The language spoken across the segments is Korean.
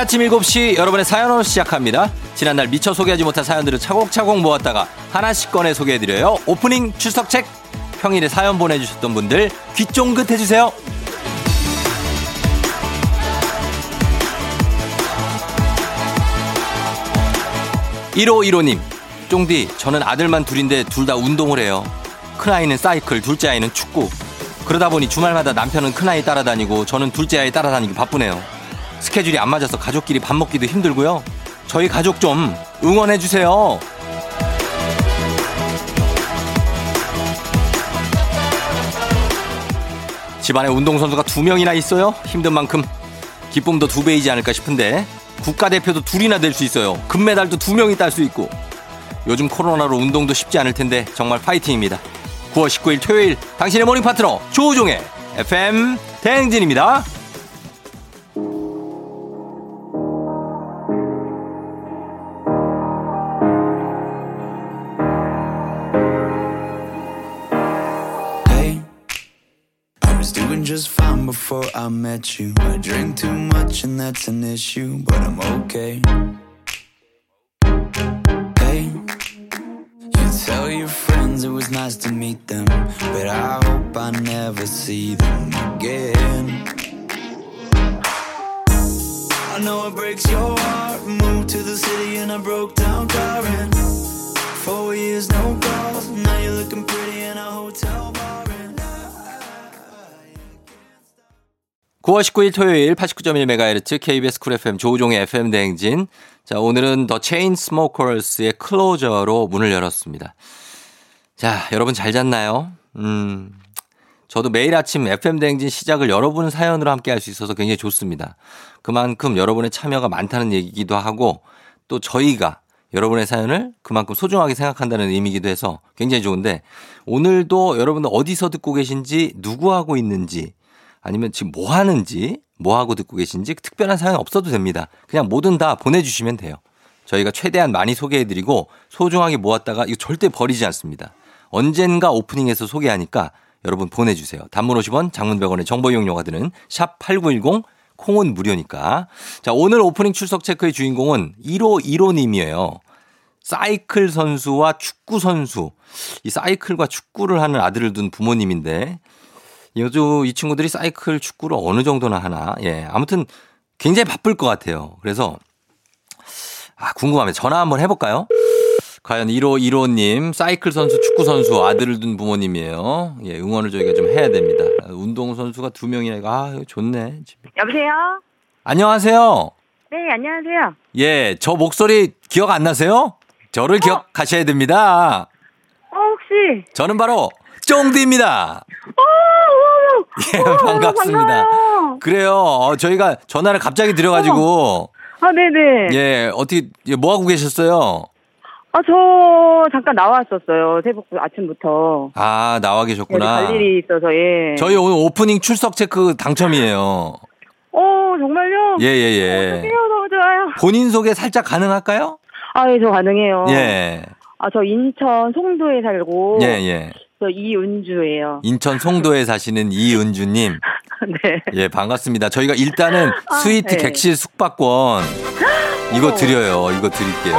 매일 아침 7시 여러분의 사연으로 시작합니다. 지난날 미처 소개하지 못한 사연들을 차곡차곡 모았다가 하나씩 꺼내 소개해드려요. 오프닝 출석책 평일에 사연 보내주셨던 분들 귀 쫑긋 해주세요. 1515님, 쫑디, 저는 아들만 둘인데 둘 다 운동을 해요. 큰아이는 사이클, 둘째 아이는 축구. 그러다 보니 주말마다 남편은 큰아이 따라다니고 저는 둘째 아이 따라다니기 바쁘네요. 스케줄이 안 맞아서 가족끼리 밥 먹기도 힘들고요. 저희 가족 좀 응원해 주세요. 집안에 운동선수가 두 명이나 있어요. 힘든 만큼 기쁨도 두 배이지 않을까 싶은데 국가대표도 둘이나 될 수 있어요. 금메달도 두 명이 딸 수 있고 요즘 코로나로 운동도 쉽지 않을 텐데 정말 파이팅입니다. 9월 19일 토요일 당신의 모닝 파트너 조우종의 FM 대행진입니다. 'Cause fine before I met you. I drink too much and that's an issue, but I'm okay. Hey, you tell your friends it was nice to meet them, but I hope I never see them again. I know it breaks your heart. Moved to the city and I broke down crying. Four years, no calls. Now you're looking pretty in a hotel bar. 9월 19일 토요일 89.1MHz KBS 쿨 FM 조우종의 FM 대행진. 자, 오늘은 The Chainsmokers의 Closer로 문을 열었습니다. 자, 여러분 잘 잤나요? 음. 저도 매일 아침 FM 대행진 시작을 여러분 사연으로 함께 할 수 있어서 굉장히 좋습니다. 그만큼 여러분의 참여가 많다는 얘기기도 하고 또 저희가 여러분의 사연을 그만큼 소중하게 생각한다는 의미이기도 해서 굉장히 좋은데 오늘도 여러분들 어디서 듣고 계신지 누구 하고 있는지 아니면 지금 뭐 하는지, 뭐 하고 듣고 계신지 특별한 사연 없어도 됩니다. 그냥 뭐든 다 보내주시면 돼요. 저희가 최대한 많이 소개해드리고 소중하게 모았다가 이거 절대 버리지 않습니다. 언젠가 오프닝에서 소개하니까 여러분 보내주세요. 단문 50원, 장문 100원의 정보 이용료가 드는 샵 8910 콩은 무료니까. 자, 오늘 오프닝 출석 체크의 주인공은 1515님이에요. 사이클 선수와 축구 선수. 이 사이클과 축구를 하는 아들을 둔 부모님인데 요즘 이 친구들이 사이클 축구를 어느 정도나 하나. 예. 아무튼 굉장히 바쁠 것 같아요. 그래서 아, 궁금하면 전화 한번 해볼까요? 과연 1호 1호님 사이클 선수, 축구 선수 아들을 둔 부모님이에요. 예, 응원을 저희가 좀 해야 됩니다. 운동 선수가 두 명이나 이거 아 좋네. 여보세요. 안녕하세요. 네, 안녕하세요. 예, 저 목소리 기억 안 나세요? 저를 어? 기억하셔야 됩니다. 어, 혹시? 저는 바로 쫑디입니다. 어, 예, 반갑습니다. 반가워요. 그래요. 어, 저희가 전화를 갑자기 드려가지고. 아, 네네. 예, 어떻게, 예, 뭐 하고 계셨어요? 아, 저 잠깐 나왔었어요. 새벽 아침부터. 아, 나와 계셨구나. 네, 갈 일이 있어서, 예. 저희 오늘 오프닝 출석 체크 당첨이에요. 어, 정말요? 예, 예, 예. 어떡해요, 너무 좋아요. 본인 소개 살짝 가능할까요? 아, 예, 저 가능해요. 예. 아, 저 인천 송도에 살고. 예, 예. 저 이은주예요. 인천 송도에 사시는 이은주님. 네. 예, 반갑습니다. 저희가 일단은 아, 스위트 네. 객실 숙박권 이거 어. 드려요. 이거 드릴게요.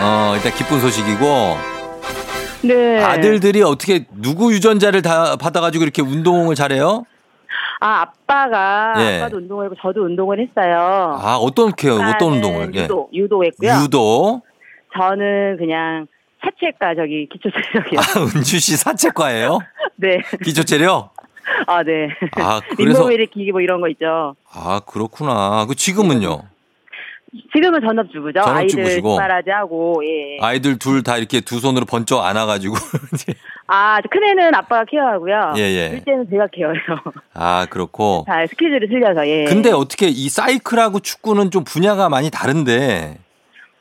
어, 일단 기쁜 소식이고. 네. 아들들이 어떻게 누구 유전자를 다 받아가지고 이렇게 운동을 잘해요? 아, 아빠가, 예. 아빠도 운동을 했고, 저도 운동을 했어요. 아, 어떻게, 어떤 운동을? 유도, 예. 유도 했고요. 유도? 저는 그냥 사채과 저기 기초체력이요. 아, 은주 씨 사채과예요? 네. 기초체력? 아, 네. 아, 그래서 림보일 기기 뭐 이런 거 있죠. 아, 그렇구나. 그 지금은요? 지금은 전업주부죠. 아이들 말하지 하고 예. 아이들 둘 다 이렇게 두 손으로 번쩍 안아가지고. 아, 큰애는 아빠가 케어하고요. 예, 예. 둘째는 제가 케어해요. 아, 그렇고. 다 스케줄이 틀려서, 예. 근데 어떻게 이 사이클하고 축구는 좀 분야가 많이 다른데,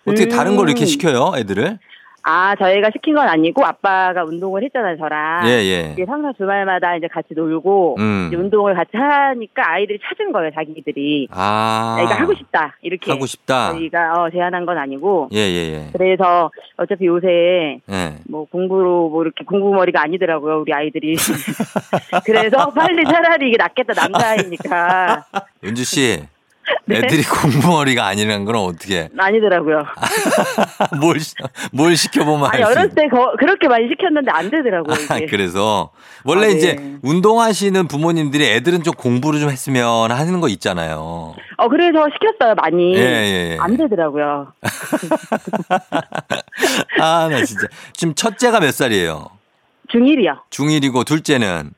어떻게 음. 다른 걸 이렇게 시켜요, 애들을? 아, 저희가 시킨 건 아니고 아빠가 운동을 했잖아요, 저랑. 예, 예. 이제 항상 주말마다 이제 같이 놀고 음. 이제 운동을 같이 하니까 아이들이 찾은 거예요, 자기들이. 아. 그러니까 하고 싶다. 이렇게. 하고 싶다. 저희가 어, 제안한 건 아니고. 예, 예, 예. 그래서 어차피 요새 예. 뭐 공부로 뭐 이렇게 공부머리가 아니더라고요, 우리 아이들이. 그래서 빨리 차라리 이게 낫겠다, 남자아이니까. 은주 씨. 네. 애들이 공부머리가 아니라는 건 어떻게? 아니더라고요. 뭘, 뭘 시켜보면 아니, 어렸을 때 거, 그렇게 많이 시켰는데 안 되더라고요. 아, 그래서 원래 아, 네. 이제 운동하시는 부모님들이 애들은 좀 공부를 좀 했으면 하는 거 있잖아요. 어, 그래서 시켰어요, 많이. 예, 예, 예. 안 되더라고요. 아, 나 진짜. 지금 첫째가 몇 살이에요? 중1이요. 중1이고 둘째는?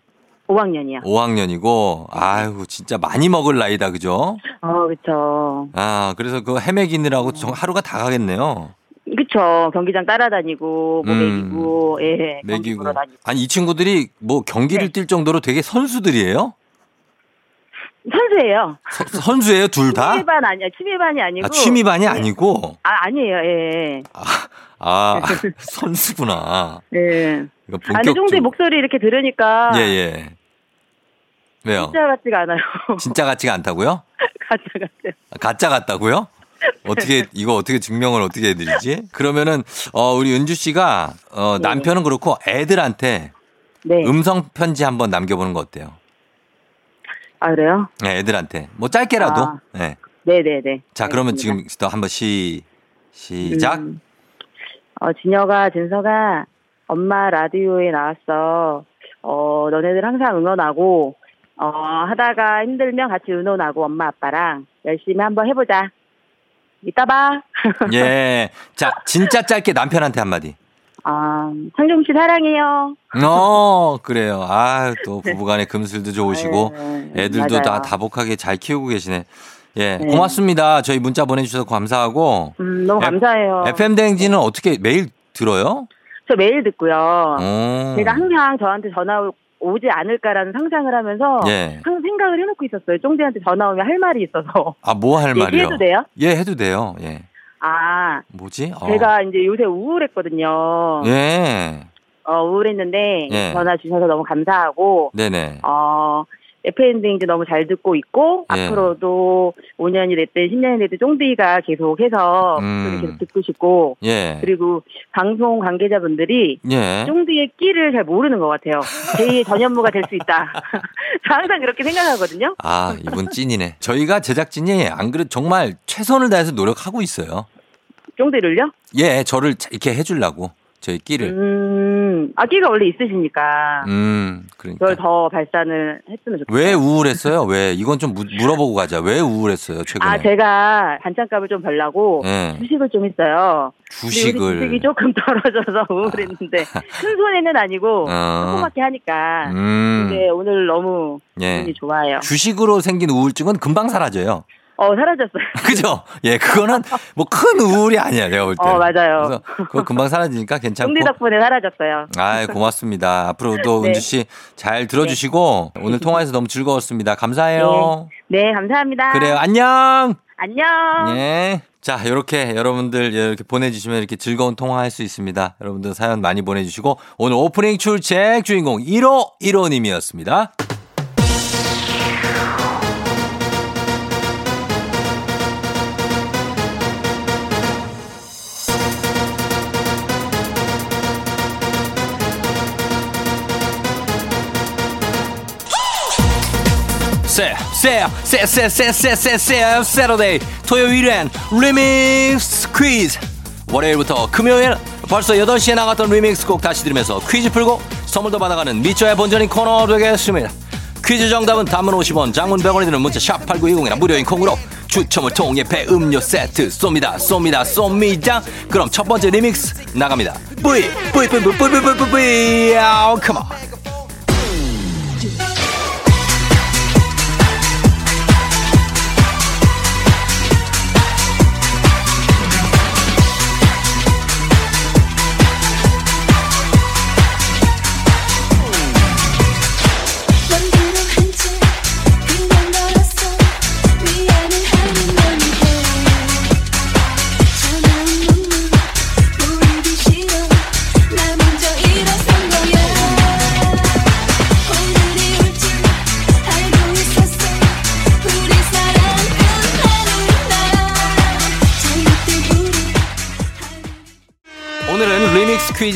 5학년이요. 5학년이고, 아유, 진짜 많이 먹을 나이다, 그죠? 어, 그쵸. 아, 그래서 그 헤매기느라고 음. 하루가 다 가겠네요. 그쵸. 경기장 따라다니고, 뭐 음. 매기고, 예. 매기고. 아니, 이 친구들이 뭐 경기를 네. 뛸 정도로 되게 선수들이에요? 선수예요. 서, 선수예요, 둘 다? 취미반 아니야. 취미반이 아니고. 아, 취미반이 네. 아니고? 아, 아니에요, 예. 아, 아 선수구나. 네. 이거 본격적... 아, 근데 목소리 이렇게 들으니까. 예, 예. 왜요? 진짜 같지가 않아요. 진짜 같지가 않다고요? 가짜 같아요. 가짜 같다고요? 어떻게 이거 어떻게 증명을 어떻게 해드리지? 그러면은 어 우리 은주 씨가 어 네. 남편은 그렇고 애들한테 네. 음성 편지 한번 남겨보는 거 어때요? 아 그래요? 네, 애들한테 뭐 짧게라도. 아. 네. 네네네. 자 그러면 지금 또 한번 시 시작. 음. 어 진혁아 진서가 엄마 라디오에 나왔어. 어 너네들 항상 응원하고 어, 하다가 힘들면 같이 의논하고 엄마 아빠랑 열심히 한번 해보자. 이따 봐. 예. 자, 진짜 짧게 남편한테 한마디. 아, 상종 씨 사랑해요. 어, 그래요. 아, 또 부부간의 금슬도 좋으시고 네, 애들도 맞아요. 다 다복하게 잘 키우고 계시네. 예, 네. 고맙습니다. 저희 문자 보내주셔서 감사하고. 음, 너무 감사해요. FM 대행진은 어떻게 매일 들어요? 저 매일 듣고요. 오. 제가 항상 저한테 전화 오지 않을까라는 상상을 하면서 예. 항상 생각을 해놓고 있었어요. 쫑디한테 전화 오면 할 말이 있어서. 아, 뭐 할 말이요? 해도 돼요? 예, 해도 돼요. 예. 아. 뭐지? 어. 제가 이제 요새 우울했거든요. 예. 어, 우울했는데 예. 전화 주셔서 너무 감사하고. 네네. 어, FM등도 너무 잘 듣고 있고 예. 앞으로도 5년이 됐든 10년이 됐든 쫑디가 계속해서 음. 계속 듣고 싶고 예. 그리고 방송 관계자분들이 예. 쫑디의 끼를 잘 모르는 것 같아요. 제2의 전현무가 될 수 있다. 항상 그렇게 생각하거든요. 아 이분 찐이네. 저희가 제작진이 안 그래도 정말 최선을 다해서 노력하고 있어요. 쫑디를요? 예, 저를 이렇게 해주려고. 저희 끼를. 음, 아기가 원래 있으시니까. 음, 그러니까. 그걸 더 발산을 했으면 좋겠어요. 왜 우울했어요? 왜? 이건 좀 물어보고 가자. 왜 우울했어요, 최근에? 아, 제가 반찬값을 좀 벌라고 네. 주식을 좀 했어요. 주식을. 주식이 조금 떨어져서 우울했는데 큰 손해는 아니고 어. 조그맣게 하니까. 음. 근데 오늘 너무 예. 기분이 좋아요. 주식으로 생긴 우울증은 금방 사라져요. 어, 사라졌어요. 그죠? 예, 그거는 뭐 큰 우울이 아니야, 내가 볼 때. 어, 맞아요. 그래서 그거 금방 사라지니까 괜찮고. 동리 덕분에 사라졌어요. 아 고맙습니다. 앞으로도 네. 은주 씨 잘 들어주시고 네. 오늘 통화해서 너무 즐거웠습니다. 감사해요. 네. 네, 감사합니다. 그래요. 안녕! 안녕! 예. 자, 이렇게 여러분들 이렇게 보내주시면 이렇게 즐거운 통화할 수 있습니다. 여러분들 사연 많이 보내주시고 오늘 오프닝 출첵 주인공 1호 1호님이었습니다. 세, 세, 세, 세, 세, 세, 세, 세, Saturday 토요일엔 리믹스 퀴즈 월요일부터 금요일 벌써 8시에 나갔던 리믹스 곡 다시 들으면서 퀴즈 풀고 선물도 받아가는 밑져야 본전인 코너 되겠습니다. 퀴즈 정답은 단문 50원 장문 100원이 드는 문자 샵 8920이나 무료인 콩으로 추첨을 통해 배 음료 세트 쏩니다. 쏩니다. 쏩니다. 그럼 첫 번째 리믹스 나갑니다. 뿌이 뿌이 뿌이 뿌이 뿌이 뿌이 뿌이 뿌이. 아우 come on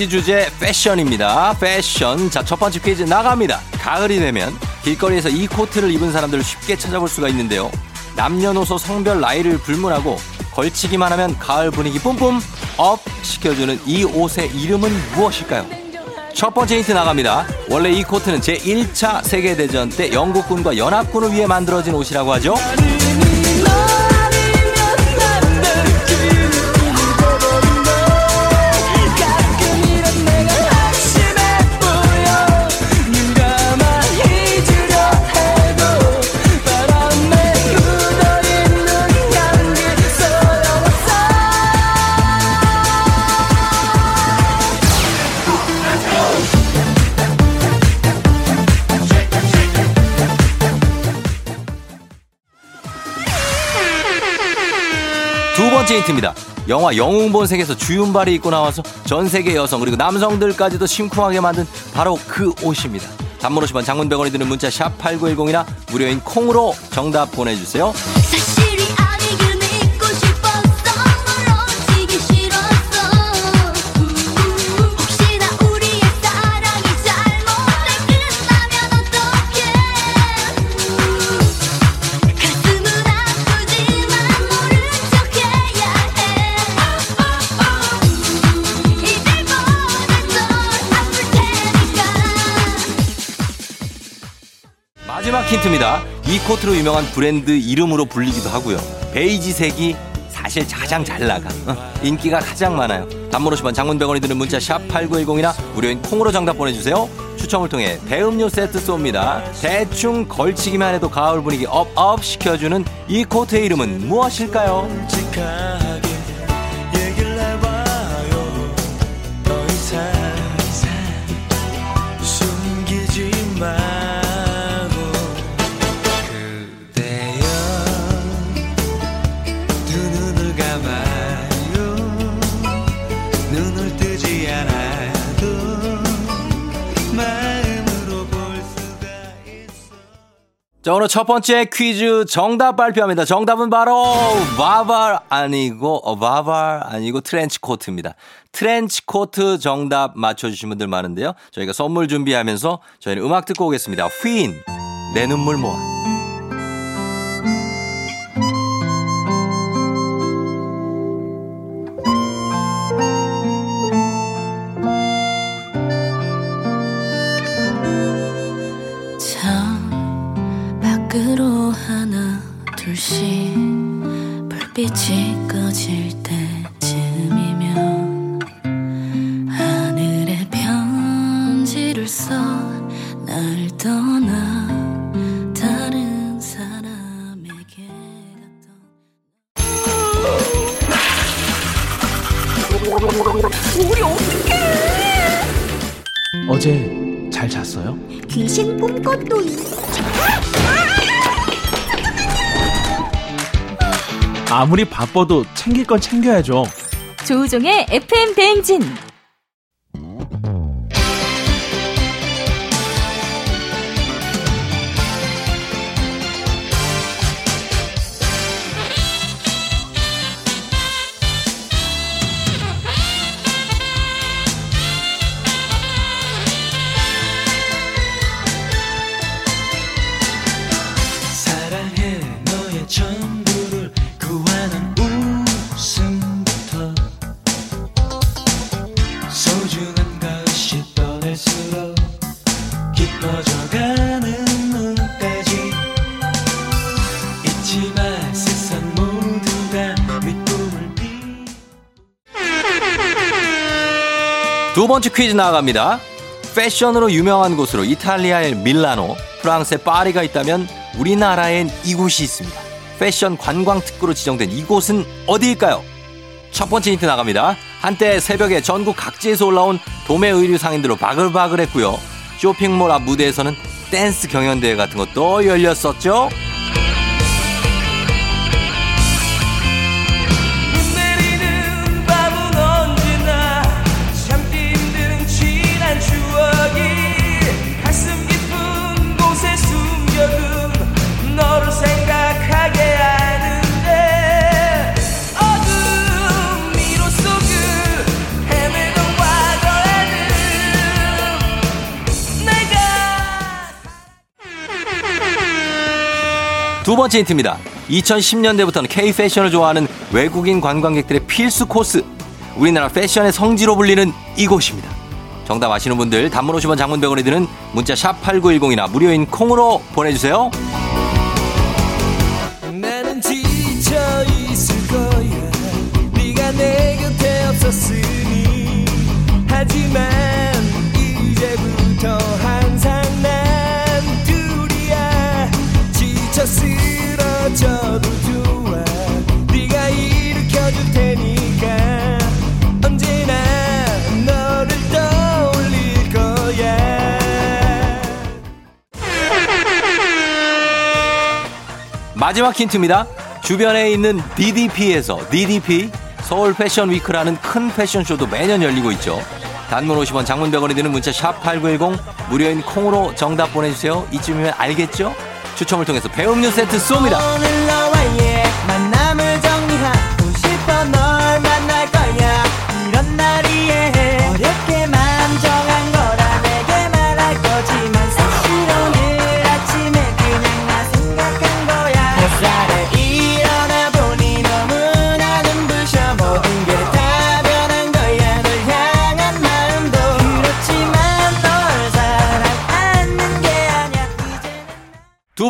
퀴즈 주제 패션입니다. 패션. 자, 첫 번째 퀴즈 나갑니다. 가을이 되면 길거리에서 이 코트를 입은 사람들을 쉽게 찾아볼 수가 있는데요. 남녀노소 성별 나이를 불문하고 걸치기만 하면 가을 분위기 뿜뿜 up 시켜주는 이 옷의 이름은 무엇일까요? 첫 번째 힌트 나갑니다. 원래 이 코트는 제1차 세계대전 때 영국군과 연합군을 위해 만들어진 옷이라고 하죠. 번째 힌트입니다. 영화 영웅본 색에서 주윤발이 입고 나와서 전 세계 여성 그리고 남성들까지도 심쿵하게 만든 바로 그 옷입니다. 단문 50원 장문 100원이 드는 문자 샵 8910이나 무료인 콩으로 정답 보내주세요. 힌트입니다. 이 코트로 유명한 브랜드 이름으로 불리기도 하고요. 베이지색이 사실 가장 잘 나가. 어, 인기가 가장 많아요. 단문 50원 장문 100원이 드는 문자 샵 8910이나 무료인 콩으로 정답 보내주세요. 추첨을 통해 배음료 세트 쏩니다. 대충 걸치기만 해도 가을 분위기 up up 시켜주는 이 코트의 이름은 무엇일까요? 자, 오늘 첫 번째 퀴즈 정답 발표합니다. 정답은 바로 바발 아니고 어, 바발 아니고 트렌치 코트입니다. 트렌치 코트 정답 맞춰 주신 분들 많은데요. 저희가 선물 준비하면서 저희는 음악 듣고 오겠습니다. 휘인 내 눈물 모아. 밖으로 하나 둘씩 불빛이 꺼질 때쯤이면 하늘에 편지를 써 날 떠나 다른 사람에게 갔던 어제 잘 잤어요? 귀신 꿈꿨도 아무리 바빠도 챙길 건 챙겨야죠. 조우종의 FM 대행진. 사랑해 너의 전 번째 퀴즈 나갑니다. 패션으로 유명한 곳으로 이탈리아의 밀라노, 프랑스의 파리가 있다면 우리나라엔 이곳이 있습니다. 패션 관광 특구로 지정된 이곳은 어디일까요? 첫 번째 힌트 나갑니다. 한때 새벽에 전국 각지에서 올라온 도매 의류 상인들로 바글바글했고요. 쇼핑몰 앞 무대에서는 댄스 경연대회 같은 것도 열렸었죠. 두 번째 힌트입니다. 2010년대부터는 K 패션을 좋아하는 외국인 관광객들의 필수 코스. 우리나라 패션의 성지로 불리는 이곳입니다. 정답 아시는 분들 단문 50원 장문 100원이 드는 문자 샵 8910이나 무료인 콩으로 보내주세요. 마지막 힌트입니다. 주변에 있는 DDP에서 DDP 서울 패션 위크라는 큰 패션쇼도 매년 열리고 있죠. 단문 50원 장문 100원이 드는 문자 샵 8910 무료인 콩으로 정답 보내주세요. 이쯤이면 알겠죠? 추첨을 통해서 배음료 세트 쏩니다.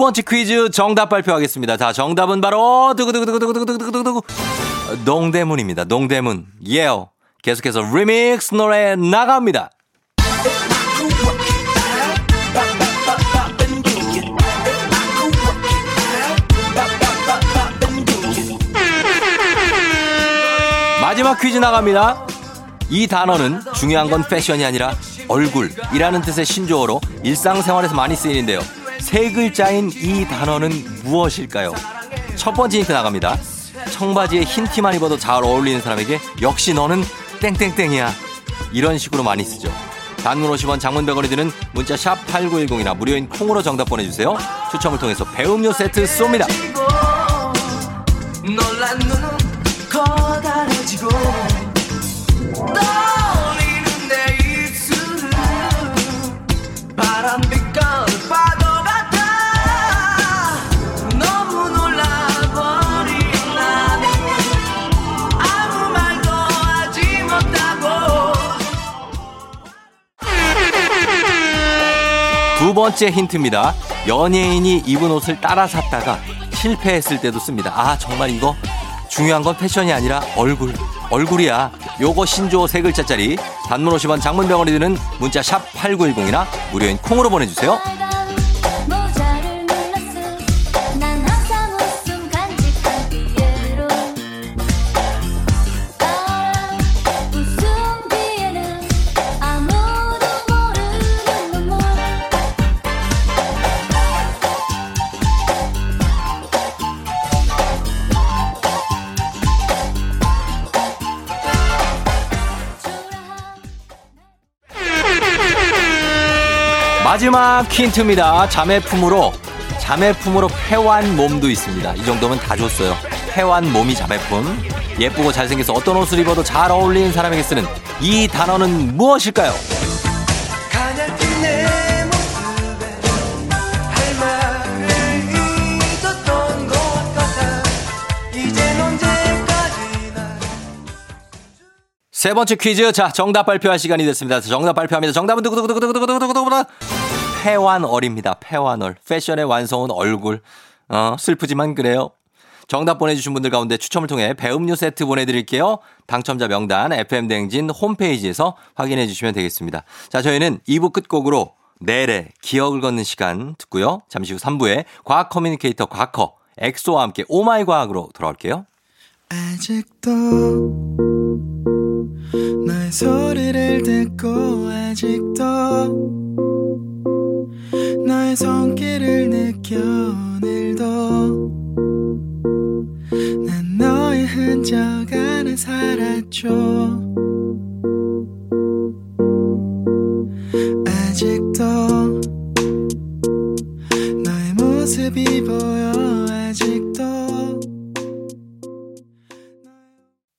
번째 퀴즈 정답 발표하겠습니다. 자, 정답은 바로 두구두구두구두구두구두구두구 농대문입니다. 농대문. 예요. 계속해서 리믹스 노래 나갑니다. 마지막 퀴즈 나갑니다. 이 단어는 중요한 건 패션이 아니라 얼굴이라는 뜻의 신조어로 일상생활에서 많이 쓰이는데요. 세 글자인 이 단어는 무엇일까요? 첫 번째 힌트 나갑니다. 청바지에 흰 티만 입어도 잘 어울리는 사람에게 역시 너는 땡땡땡이야. 이런 식으로 많이 쓰죠. 단문 50원 장문 100원이 드는 문자 샵 8910이나 무료인 콩으로 정답 보내주세요. 추첨을 통해서 배음료 세트 쏩니다. 번째 힌트입니다. 연예인이 입은 옷을 따라 샀다가 실패했을 때도 씁니다. 아, 정말 이거 중요한 건 패션이 아니라 얼굴. 얼굴이야. 요거 신조어 세 글자짜리 단문 50원 장문 병원이 드는 문자 샵 8910이나 무료인 콩으로 보내주세요. 마지막 힌트입니다. 자매 품으로 자매 품으로 패완 몸도 있습니다. 이 정도면 다 줬어요. 패완 몸이 자매 품. 예쁘고 잘생겨서 어떤 옷을 입어도 잘 어울리는 사람에게 쓰는 이 단어는 무엇일까요? 세 번째 퀴즈. 자, 정답 발표할 시간이 됐습니다. 정답 발표합니다. 정답은 두구두구두구두구두구두구두구. 패완얼입니다. 패완얼. 패션의 완성은 얼굴. 어, 슬프지만 그래요. 정답 보내주신 분들 가운데 추첨을 통해 배음료 세트 보내드릴게요. 당첨자 명단 FM대행진 홈페이지에서 확인해 주시면 되겠습니다. 자, 저희는 2부 끝곡으로 넬의 기억을 걷는 시간 듣고요. 잠시 후 3부에 과학 커뮤니케이터 과커 엑소와 함께 oh my 과학으로 돌아올게요. 아직도 너의 소리를 듣고 아직도 너의 손길을 느껴 오늘도 난 너의 흔적 안에 살았죠 아직도 너의 모습이 보여 아직도.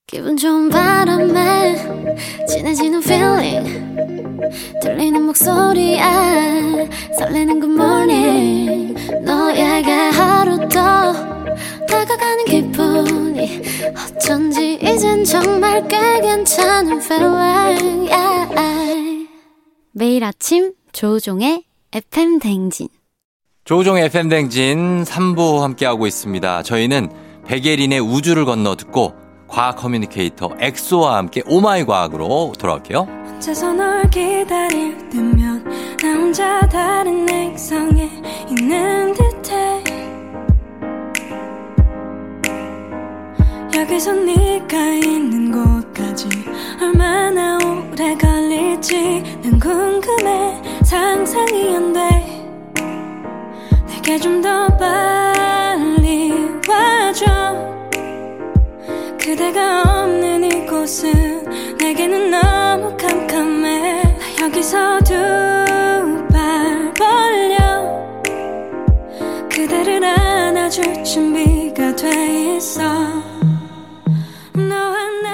기분 좋은 바람에 진해지는 feeling 들리는 목소리에 설레는 good morning 너에게 하루 더 다가가는 기분이 어쩐지 이젠 정말 꽤 괜찮은 feeling yeah. 매일 아침 조우종의 FM 댕진 조우종의 FM 댕진 3부 함께하고 있습니다. 저희는 백예린의 우주를 건너 듣고 과학 커뮤니케이터 엑소와 함께 oh my 과학으로 돌아올게요. 여기서 네가 있는 곳까지 얼마나 오래 걸릴지 난 궁금해. 상상이 안돼. 내게 좀더빨 그대가 없는 이곳은 내게는 너무 캄캄해. 나 여기서 두 발 벌려 그대를 안아줄 준비가 돼 있어. 너와 나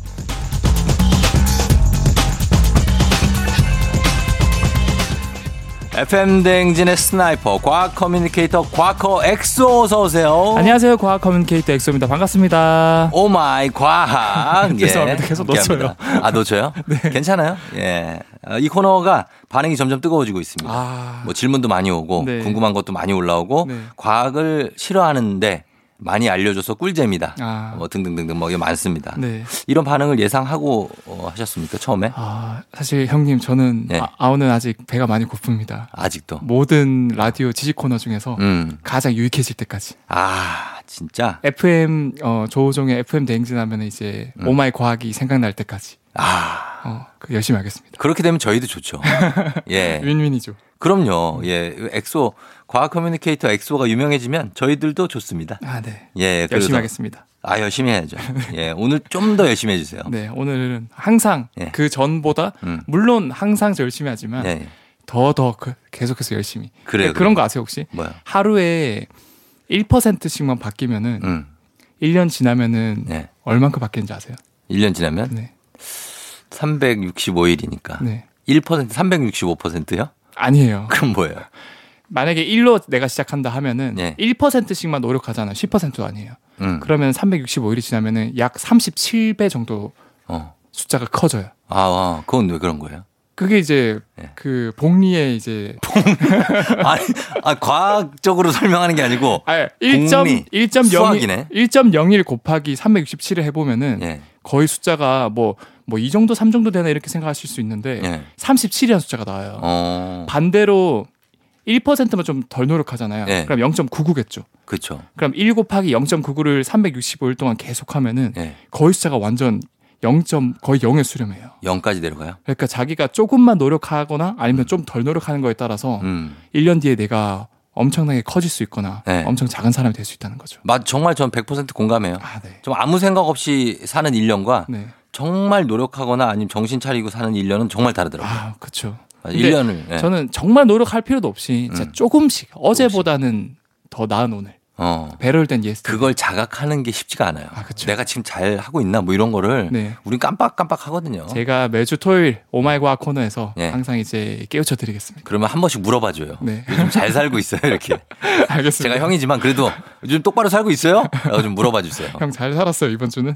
FM 대행진의 스나이퍼 과학 커뮤니케이터 과커 엑소 어서 오세요. 안녕하세요. 과학 커뮤니케이터 엑소입니다. 반갑습니다. oh my 과학. 예, 죄송합니다. 계속 함께합니다. 아 놓쳐요? 괜찮아요. 예, 어, 이 코너가 반응이 점점 뜨거워지고 있습니다. 아, 뭐 질문도 많이 오고 네. 궁금한 것도 많이 올라오고 네. 과학을 싫어하는데 많이 알려줘서 꿀잼이다. 아. 뭐 등등등등 뭐 이게 많습니다. 네. 이런 반응을 예상하고 어, 하셨습니까 처음에? 아, 사실 형님 저는 네. 아, 아우는 아직 배가 많이 고픕니다. 아직도. 모든 라디오 지식 코너 중에서 음. 가장 유익해질 때까지. 아 진짜. FM 어 조우종의 FM 대행진 하면 이제 음. oh my 과학이 생각날 때까지 아 어, 그 열심히 하겠습니다. 그렇게 되면 저희도 좋죠. 예. 윈윈이죠. 그럼요. 예. 엑소 과학 커뮤니케이터 엑소가 유명해지면 저희들도 좋습니다. 아, 네. 예. 열심히 하겠습니다. 아 열심히 해야죠. 예. 오늘 좀 더 열심히 해주세요. 네, 오늘은 항상 예. 그 전보다 음. 물론 항상 열심히 하지만 예. 더더 계속해서 열심히. 그래요, 네, 그런 거 아세요 혹시? 뭐야? 하루에 1%씩만 바뀌면은 음. 1년 지나면은 네. 얼만큼 바뀌는지 아세요? 1년 지나면 네. 365일이니까. 네. 1% 365%요? 아니에요. 그럼 뭐예요? 만약에 1로 내가 시작한다 하면은 네. 1%씩만 노력하잖아요. 10%도 아니에요. 음. 그러면 365일이 지나면은 약 37배 정도 어. 숫자가 커져요. 아, 아, 그건 왜 그런 거예요? 그게 이제 네. 그 복리의 이제 아니, 아, 과학적으로 설명하는 게 아니고. 아 복리, 1.1.01 수학이네. 1.01 곱하기 367을 해 보면은 예. 거의 숫자가 뭐 뭐 이 정도 3 정도 되나 이렇게 생각하실 수 있는데 예. 37이라는 숫자가 나와요. 어. 반대로 1%만 좀 덜 노력하잖아요. 네. 그럼 0.99겠죠. 그렇죠. 그럼 1 곱하기 0.99를 365일 동안 계속하면은 예. 거의 숫자가 완전 0. 거의 0에 수렴해요. 0까지 내려가요? 그러니까 자기가 조금만 노력하거나 아니면 좀덜 노력하는 거에 따라서 음. 1년 뒤에 내가 엄청나게 커질 수 있거나 네. 엄청 작은 사람이 될 수 있다는 거죠. 맞, 정말 전 100% 공감해요. 아, 네. 좀 아무 생각 없이 사는 1년과 네. 정말 노력하거나 아니면 정신 차리고 사는 1년은 정말 다르더라고요. 아, 그렇죠. 맞아, 근데 1년을. 예. 저는 정말 노력할 필요도 없이 음. 조금씩 어제보다는 더 나은 오늘. 어. better than yesterday. 그걸 자각하는 게 쉽지가 않아요. 아. 내가 지금 잘 하고 있나 뭐 이런 거를 네. 우린 깜빡깜빡 하거든요. 제가 매주 토요일 oh my 과학 코너에서 예. 항상 이제 깨우쳐 드리겠습니다. 그러면 한 번씩 물어봐 줘요. 네. 요즘 잘 살고 있어요, 이렇게. 알겠습니다. 제가 형이지만 그래도 요즘 똑바로 살고 있어요? 라고 좀 물어봐 주세요. 형 잘 살았어요, 이번 주는.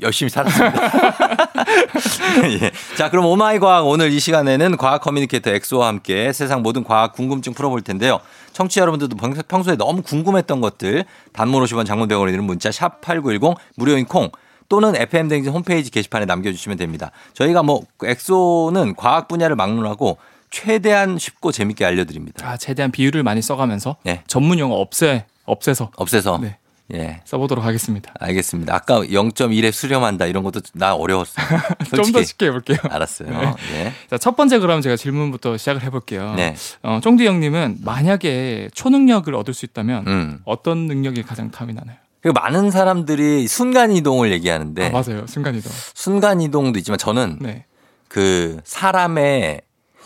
열심히 살았습니다. 예. 자, 그럼 oh my 과학 오늘 이 시간에는 과학 커뮤니케이터 엑소와 함께 세상 모든 과학 궁금증 풀어볼 텐데요. 청취자 여러분들도 평- 평소에 너무 궁금했던 것들 단문 50원 장문 100원이 드는 문자 샵 8910 무료인 콩 또는 FM 댕진 홈페이지 게시판에 남겨주시면 됩니다. 저희가 뭐 엑소는 과학 분야를 막론하고 최대한 쉽고 재밌게 알려드립니다. 아, 최대한 비율을 많이 써가면서 네. 전문 용어 없애 없애서 없애서 네. 예. 써보도록 하겠습니다. 알겠습니다. 아까 0.1에 수렴한다 이런 것도 나 어려웠어요. 좀 더. 쉽게 해볼게요. 알았어요. 네. 예. 자, 첫 번째 그럼 제가 질문부터 시작을 해볼게요. 네. 어, 쫑디 형님은 만약에 초능력을 얻을 수 있다면 음. 어떤 능력이 가장 탐이 나나요? 그 많은 사람들이 순간 이동을 얘기하는데 아, 맞아요. 순간이동. 순간 이동도 있지만 저는 네. 그 사람의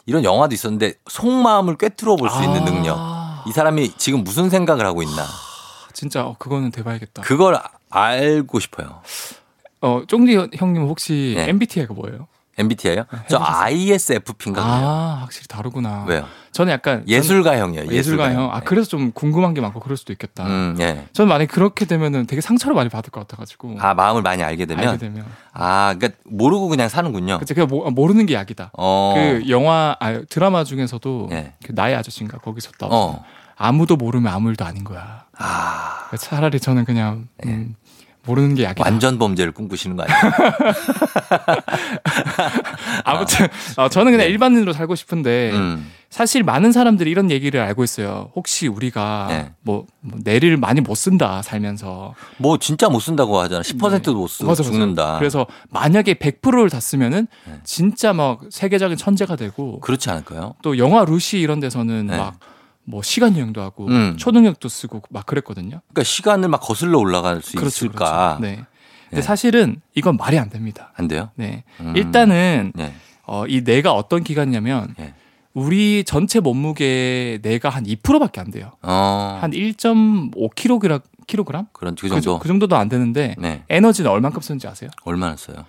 이런 영화도 있었는데 속마음을 꿰뚫어 볼 수 있는 아. 능력. 이 사람이 지금 무슨 생각을 하고 있나. 진짜 어, 그거는 대박이겠다. 그걸 아- 알고 싶어요. 어, 쫑디 형님 혹시 네. MBTI가 뭐예요? MBTI요? 저 ISFP인가. 아, 확실히 다르구나. 왜요? 저는 약간 예술가형이에요. 저는 예술가형. 아, 네. 그래서 좀 궁금한 게 많고 그럴 수도 있겠다. 음, 예. 저는 만약에 그렇게 되면은 되게 상처를 많이 받을 것 같아 가지고. 아, 마음을 많이 알게 되면 알게 되면. 아, 그러니까 모르고 그냥 사는군요. 그치, 그냥 모, 모르는 게 약이다. 어. 그 영화, 아, 드라마 중에서도 예. 그 나의 아저씨인가 거기서 나오 어. 아무도 모르면 아무 일도 아닌 거야. 아, 차라리 저는 그냥 음, 모르는 게 약이다. 예. 완전 범죄를 꿈꾸시는 거 아니에요? 아무튼 어, 저는 그냥 일반인으로 살고 싶은데 음. 사실 많은 사람들이 이런 얘기를 알고 있어요. 혹시 우리가 네. 뭐, 뭐 뇌를 많이 못 쓴다 살면서 뭐 진짜 못 쓴다고 하잖아. 10%도 못 쓰고 네. 맞아, 맞아. 죽는다. 그래서 만약에 100%를 다 쓰면은 네. 진짜 막 세계적인 천재가 되고 그렇지 않을까요? 또 영화 루시 이런 데서는 네. 막 뭐 시간 여행도 하고 음. 초능력도 쓰고 막 그랬거든요. 그러니까 시간을 막 거슬러 올라갈 수 있을까? 그렇죠. 네. 근데 네. 사실은 이건 말이 안 됩니다. 안 돼요? 네. 음. 일단은 네. 어, 이 뇌가 어떤 기관이냐면 네. 우리 전체 몸무게 뇌가 한 2%밖에 안 돼요. 어. 한 1.5kg 킬로그램? 그런 그 그, 정도. 그 정도도 안 되는데 네. 에너지는 얼만큼 쓰는지 아세요? 얼마나 써요?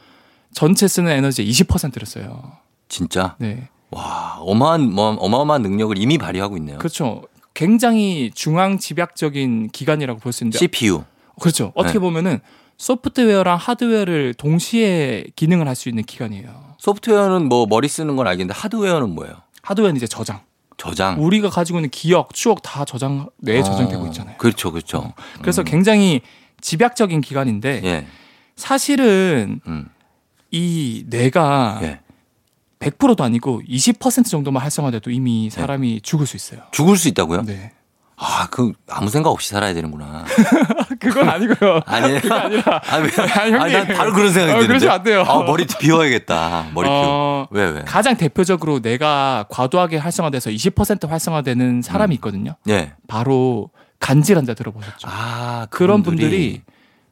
전체 쓰는 에너지의 20%를 써요. 진짜? 네. 와, 어마한 뭐, 어마어마한 능력을 이미 발휘하고 있네요. 그렇죠. 굉장히 중앙 집약적인 기관이라고 볼 수 있는데 CPU. 그렇죠. 어떻게 네. 보면은 소프트웨어랑 하드웨어를 동시에 기능을 할 수 있는 기관이에요. 소프트웨어는 뭐 머리 쓰는 건 알겠는데 하드웨어는 뭐예요? 하드웨어는 이제 저장. 저장. 우리가 가지고 있는 기억, 추억 다 저장 뇌에 저장되고 어, 있잖아요. 그렇죠, 그렇죠. 그래서 음. 굉장히 집약적인 기관인데 예. 사실은 음. 이 뇌가 예. 100%도 아니고 20% 정도만 활성화돼도 이미 사람이 죽을 수 있어요. 죽을 수 있다고요? 네. 아, 그 아무 생각 없이 살아야 되는구나. 그건 아니고요. 아니에요? 그게 아니라 아, 왜? 아니, 형님. 아니, 난 바로 그런 생각이 어, 드는데. 그러시면 안 돼요. 아, 머리 비워야겠다. 머리 비워. 어, 왜, 왜? 가장 대표적으로 뇌가 과도하게 활성화돼서 20% 활성화되는 사람이 있거든요. 예. 바로 간질환자 들어보셨죠? 아, 그런 그분들이- 분들이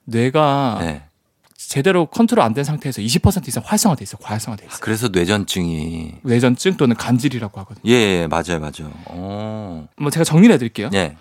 뇌가 네. 제대로 컨트롤 안 된 상태에서 20% 이상 활성화돼 있어요. 과활성화돼 아, 있어요. 그래서 뇌전증이. 뇌전증 또는 간질이라고 하거든요. 예, 예, 맞아요, 맞아요. 어. 뭐 제가 정리를 해드릴게요. 예.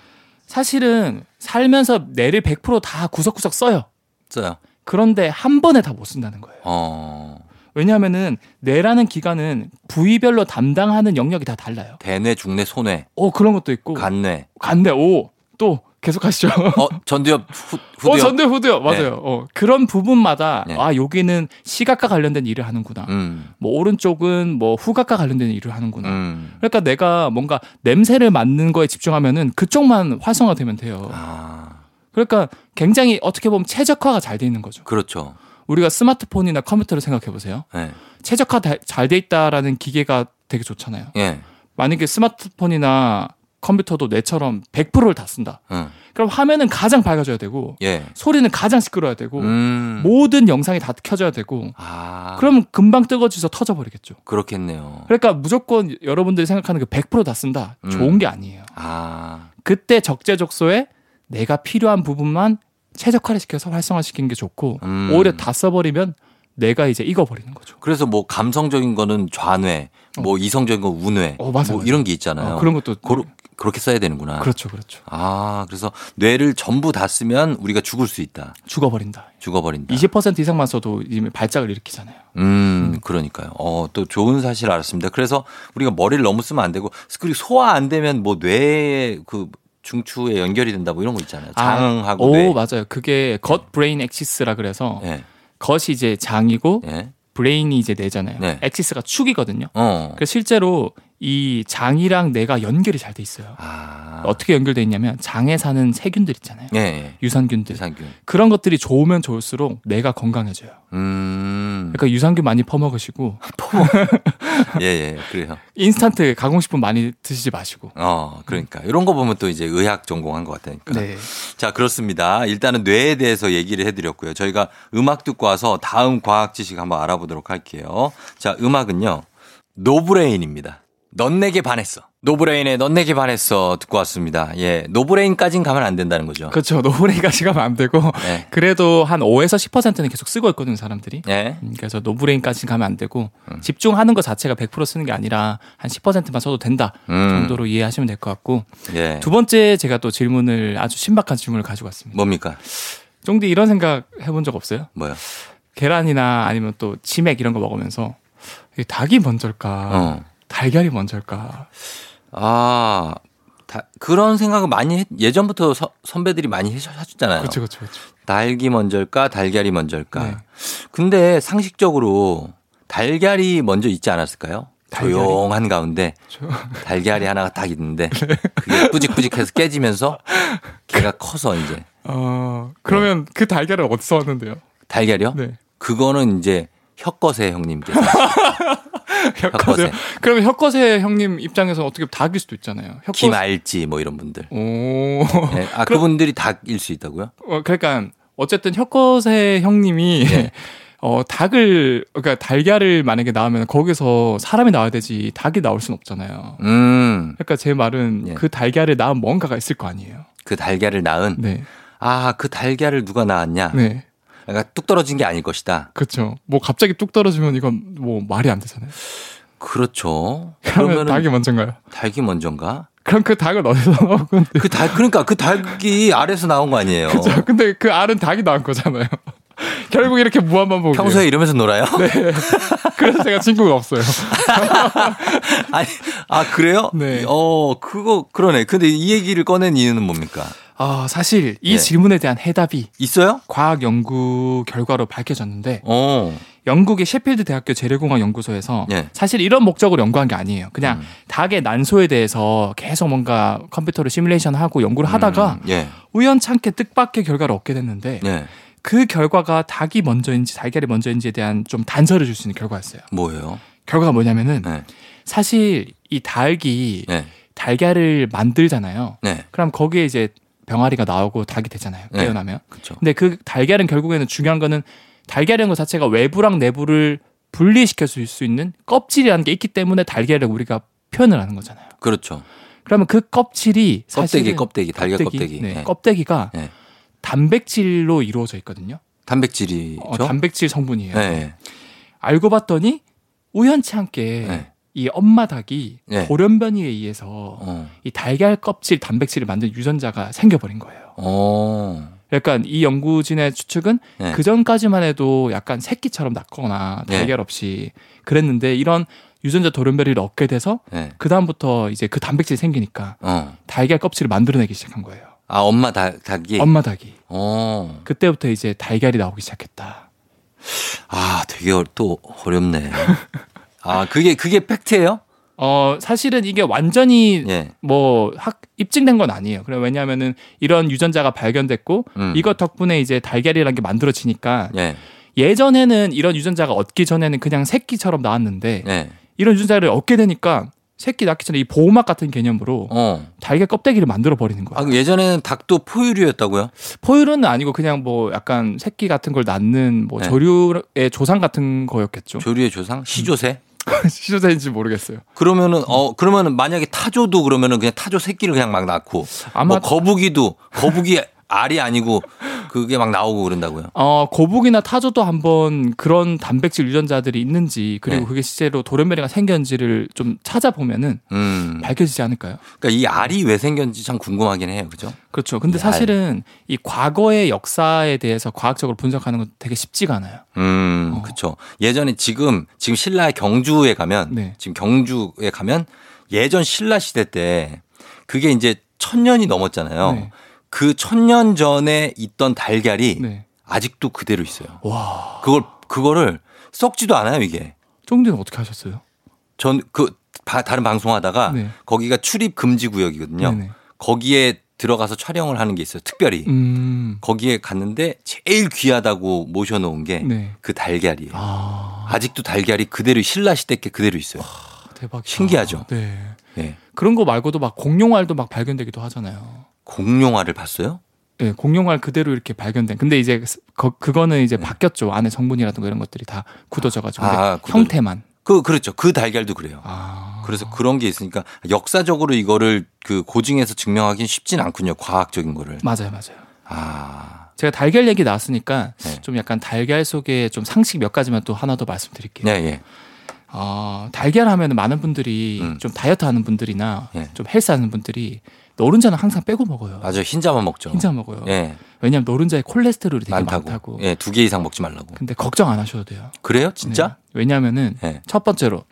사실은 살면서 뇌를 100%다 구석구석 써요. 써요. 그런데 한 번에 다 못 쓴다는 거예요. 어. 왜냐하면은 뇌라는 기관은 부위별로 담당하는 영역이 다 달라요. 대뇌, 중뇌, 소뇌, 오 그런 것도 있고 간뇌. 간대 오또 계속 하시죠. 어, 전두엽, 후, 어, 후두엽. 전대 후두요. 맞아요. 어, 그런 부분마다 네. 아 여기는 시각과 관련된 일을 하는구나. 음. 뭐 오른쪽은 뭐 후각과 관련된 일을 하는구나. 음. 그러니까 내가 뭔가 냄새를 맡는 거에 집중하면은 그쪽만 활성화되면 돼요. 아, 그러니까 굉장히 어떻게 보면 최적화가 잘 돼 있는 거죠. 그렇죠. 우리가 스마트폰이나 컴퓨터를 생각해 보세요. 예. 최적화 잘 돼 있다라는 기계가 되게 좋잖아요. 예. 만약에 스마트폰이나 컴퓨터도 뇌처럼 100%를 다 쓴다. 응. 그럼 화면은 가장 밝아져야 되고 예. 소리는 가장 시끄러워야 되고 음. 모든 영상이 다 켜져야 되고 아. 그러면 금방 뜨거워져서 터져버리겠죠. 그렇겠네요. 그러니까 무조건 여러분들이 생각하는 그 100%다 쓴다. 음. 좋은 게 아니에요. 아. 그때 적재적소에 내가 필요한 부분만 최적화를 시켜서 활성화시키는 게 좋고 음. 오히려 다 써버리면 내가 이제 익어버리는 거죠. 그래서 뭐 감성적인 거는 좌뇌, 뭐 이성적인 건 우뇌, 어, 맞아, 뭐 맞아. 이런 게 있잖아요. 어, 그런 것도 고로, 그렇게 써야 되는구나. 그렇죠, 그렇죠. 아, 그래서 뇌를 전부 다 쓰면 우리가 죽을 수 있다. 죽어버린다. 죽어버린다. 20% 이상만 써도 이미 발작을 일으키잖아요. 음, 그러니까요. 어, 또 좋은 사실 알았습니다. 그래서 우리가 머리를 너무 쓰면 안 되고, 그리고 소화 안 되면 뭐 뇌에 그 중추에 연결이 된다 뭐 이런 거 있잖아요. 장하고 오, 뇌. 맞아요. 그게 gut brain axis라 그래서 예. gut이 이제 장이고 예. brain이 이제 뇌잖아요. 네. axis가 축이거든요. 어. 그래서 실제로 이 장이랑 뇌가 연결이 잘 돼 있어요. 아. 어떻게 연결돼 있냐면 장에 사는 세균들 있잖아요. 예, 예. 유산균들. 유산균. 그런 것들이 좋으면 좋을수록 뇌가 건강해져요. 음. 그러니까 유산균 많이 퍼먹으시고 예, 예. 그래요. 인스턴트 가공식품 많이 드시지 마시고. 어, 그러니까. 이런 거 보면 또 이제 의학 전공한 것 같다니까. 네. 자, 그렇습니다. 일단은 뇌에 대해서 얘기를 해드렸고요. 저희가 음악 듣고 와서 다음 과학 지식 한번 알아보도록 할게요. 자, 음악은요. 노브레인입니다. 넌 내게 반했어. 노브레인의 넌 내게 반했어 듣고 왔습니다. 예. 노브레인까진 가면 안 된다는 거죠. 그렇죠. 노브레인까지 가면 안 되고 네. 그래도 한 5에서 10%는 계속 쓰고 있거든요, 사람들이. 예. 음, 그래서 노브레인까지 가면 안 되고 음. 집중하는 것 자체가 100% 쓰는 게 아니라 한 10%만 써도 된다 음. 정도로 이해하시면 될 것 같고 예. 두 번째 제가 또 질문을 아주 신박한 질문을 가지고 왔습니다. 뭡니까? 쫑디 이런 생각 해본 적 없어요? 뭐야? 계란이나 아니면 또 치맥 이런 거 먹으면서 닭이 먼저일까 어. 달걀이 먼저일까 아, 다, 그런 생각을 많이 했, 예전부터 서- 선배들이 많이 해주- 해줬잖아요. 그렇죠 그렇죠 그렇죠 달기 먼저일까, 달걀이 먼저일까. 네. 근데 상식적으로 달걀이 먼저 있지 않았을까요? 달걀이? 조용한 가운데 저- 달걀이 하나가 딱 있는데 그게 뿌직뿌직해서 깨지면서 걔가 커서 이제 어 그러면 그 달걀을 어디서 왔는데요? 달걀이요? 네 그거는 이제 혁거세 형님께서 혀컷에 그러면 혀컷의 형님 입장에서 어떻게 닭일 수도 있잖아요. 혀컷 김알지 뭐 이런 분들. 오 예, 아 그럼- 그분들이 닭일 수 있다고요? 어, 그러니까 어쨌든 혀컷의 형님이 네. 어 닭을 그러니까 달걀을 만약에 낳으면 거기서 사람이 나와야 되지 닭이 나올 수는 없잖아요. 음, 그러니까 제 말은 예. 그 달걀을 낳은 뭔가가 있을 거 아니에요. 그 달걀을 낳은 네, 아 그 달걀을 누가 낳았냐? 네, 그러니까 뚝 떨어진 게 아닐 것이다. 그렇죠. 뭐 갑자기 뚝 떨어지면 이건 뭐 말이 안 되잖아요. 그렇죠. 그러면 닭이 먼저인가요? 닭이 먼저인가? 그럼 그 닭을 어디서 나온 건데? 그 닭, 그러니까 그 닭이 알에서 나온 거 아니에요. 그죠? 근데 그 알은 닭이 낳은 거잖아요. 결국 이렇게 무한반복. 평소에 이러면서 놀아요? 네. 그래서 제가 친구가 없어요. 아니, 아, 그래요? 네. 어, 그거, 그러네. 근데 이 얘기를 꺼낸 이유는 뭡니까? 아 사실 이 예. 질문에 대한 해답이 있어요? 과학 연구 결과로 밝혀졌는데 어, 영국의 셰필드 대학교 재래공학 연구소에서 예. 사실 이런 목적으로 연구한 게 아니에요. 그냥 음. 닭의 난소에 대해서 계속 뭔가 컴퓨터로 시뮬레이션하고 연구를 하다가 음, 예, 우연찮게 뜻밖의 결과를 얻게 됐는데 예. 그 결과가 닭이 먼저인지 달걀이 먼저인지에 대한 좀 단서를 줄 수 있는 결과였어요. 뭐예요? 결과가 뭐냐면은 네, 사실 이 닭이 네, 달걀을 만들잖아요. 네. 그럼 거기에 이제 병아리가 나오고 닭이 되잖아요. 네. 깨어나면. 그쵸. 근데 그 달걀은 결국에는 중요한 거는 달걀이라는 것 자체가 외부랑 내부를 분리시켜 줄 수 있는 껍질이라는 게 있기 때문에 달걀을 우리가 표현을 하는 거잖아요. 그렇죠. 그러면 그 껍질이 껍데기, 껍데기, 달걀 껍데기. 네, 네. 껍데기가 네. 단백질로 이루어져 있거든요. 단백질이죠. 어, 단백질 성분이에요. 네. 알고 봤더니 우연치 않게 네. 이 엄마 닭이 네. 돌연변이에 의해서 어, 이 달걀 껍질 단백질을 만든 유전자가 생겨버린 거예요. 어, 약간 이 연구진의 추측은 네. 그 전까지만 해도 약간 새끼처럼 낳거나 네. 달걀 없이 그랬는데 이런 유전자 돌연변이를 얻게 돼서 네. 그 다음부터 이제 그 단백질이 생기니까 어. 달걀 껍질을 만들어내기 시작한 거예요. 아, 엄마 닭, 닭이? 엄마 닭이 어. 그때부터 이제 달걀이 나오기 시작했다. 아, 되게 어- 또 어렵네. 아, 그게, 그게 팩트예요 어 사실은 이게 완전히 예. 뭐 학 입증된 건 아니에요. 그래 왜냐하면은 이런 유전자가 발견됐고 음. 이것 덕분에 이제 달걀이라는 게 만들어지니까 예. 예전에는 이런 유전자가 얻기 전에는 그냥 새끼처럼 나왔는데 예. 이런 유전자를 얻게 되니까 새끼 낳기 전에 이 보호막 같은 개념으로 어. 달걀 껍데기를 만들어 버리는 거야. 아, 예전에는 닭도 포유류였다고요? 포유류는 아니고 그냥 뭐 약간 새끼 같은 걸 낳는 뭐 네. 조류의 조상 같은 거였겠죠. 조류의 조상? 시조새? 시조새인지 모르겠어요. 그러면은 어 그러면은 만약에 타조도 그러면은 그냥 타조 새끼를 그냥 막 낳고 아마 뭐 거북이도 거북이 알이 아니고 그게 막 나오고 그런다고요. 어, 고북이나 타조도 한번 그런 단백질 유전자들이 있는지 그리고 네. 그게 실제로 돌연변이가 생겼는지를 좀 찾아보면은 음. 밝혀지지 않을까요? 그러니까 이 알이 왜 생겼는지 참 궁금하긴 해요. 그죠? 그렇죠. 근데 이 사실은 이 과거의 역사에 대해서 과학적으로 분석하는 건 되게 쉽지가 않아요. 음, 어. 그렇죠. 예전에 지금 지금 신라의 경주에 가면 네. 지금 경주에 가면 예전 신라 시대 때 그게 이제 천 년이 넘었잖아요. 네. 그 천년 전에 있던 달걀이 네. 아직도 그대로 있어요. 와. 그걸 그거를 썩지도 않아요, 이게. 쫑디는 어떻게 하셨어요? 전 그 다른 방송하다가 네. 거기가 출입 금지 구역이거든요. 네네. 거기에 들어가서 촬영을 하는 게 있어요. 특별히. 음. 거기에 갔는데 제일 귀하다고 모셔놓은 게그 네. 달걀이에요. 아. 아직도 달걀이 그대로 신라 시대 게 그대로 있어요. 대박. 신기하죠? 네. 예. 그런 거 말고도 막 공룡알도 막 발견되기도 하잖아요. 공룡알을 봤어요? 네, 공룡알 그대로 이렇게 발견된. 근데 이제 그, 그거는 이제 네. 바뀌었죠. 안에 성분이라든가 이런 것들이 다 굳어져가지고. 아, 근데 굳어져. 형태만. 그 그렇죠. 그 달걀도 그래요. 아. 그래서 그런 게 있으니까 역사적으로 이거를 그 고증해서 증명하기는 쉽진 않군요. 과학적인 거를. 맞아요, 맞아요. 아. 제가 달걀 얘기 나왔으니까 네. 좀 약간 달걀 속에 좀 상식 몇 가지만 또 하나 더 말씀드릴게요. 네, 예. 어, 달걀 하면 많은 분들이 음. 좀 다이어트 하는 분들이나 예. 좀 헬스 하는 분들이 노른자는 항상 빼고 먹어요. 맞아요. 흰자만 먹죠. 흰자 먹어요. 예. 왜냐하면 노른자에 콜레스테롤이 되게 많다고. 많다고. 예, 두 개 이상 먹지 말라고. 근데 걱정 안 하셔도 돼요. 그래요? 진짜? 네. 왜냐하면은 예. 첫 번째로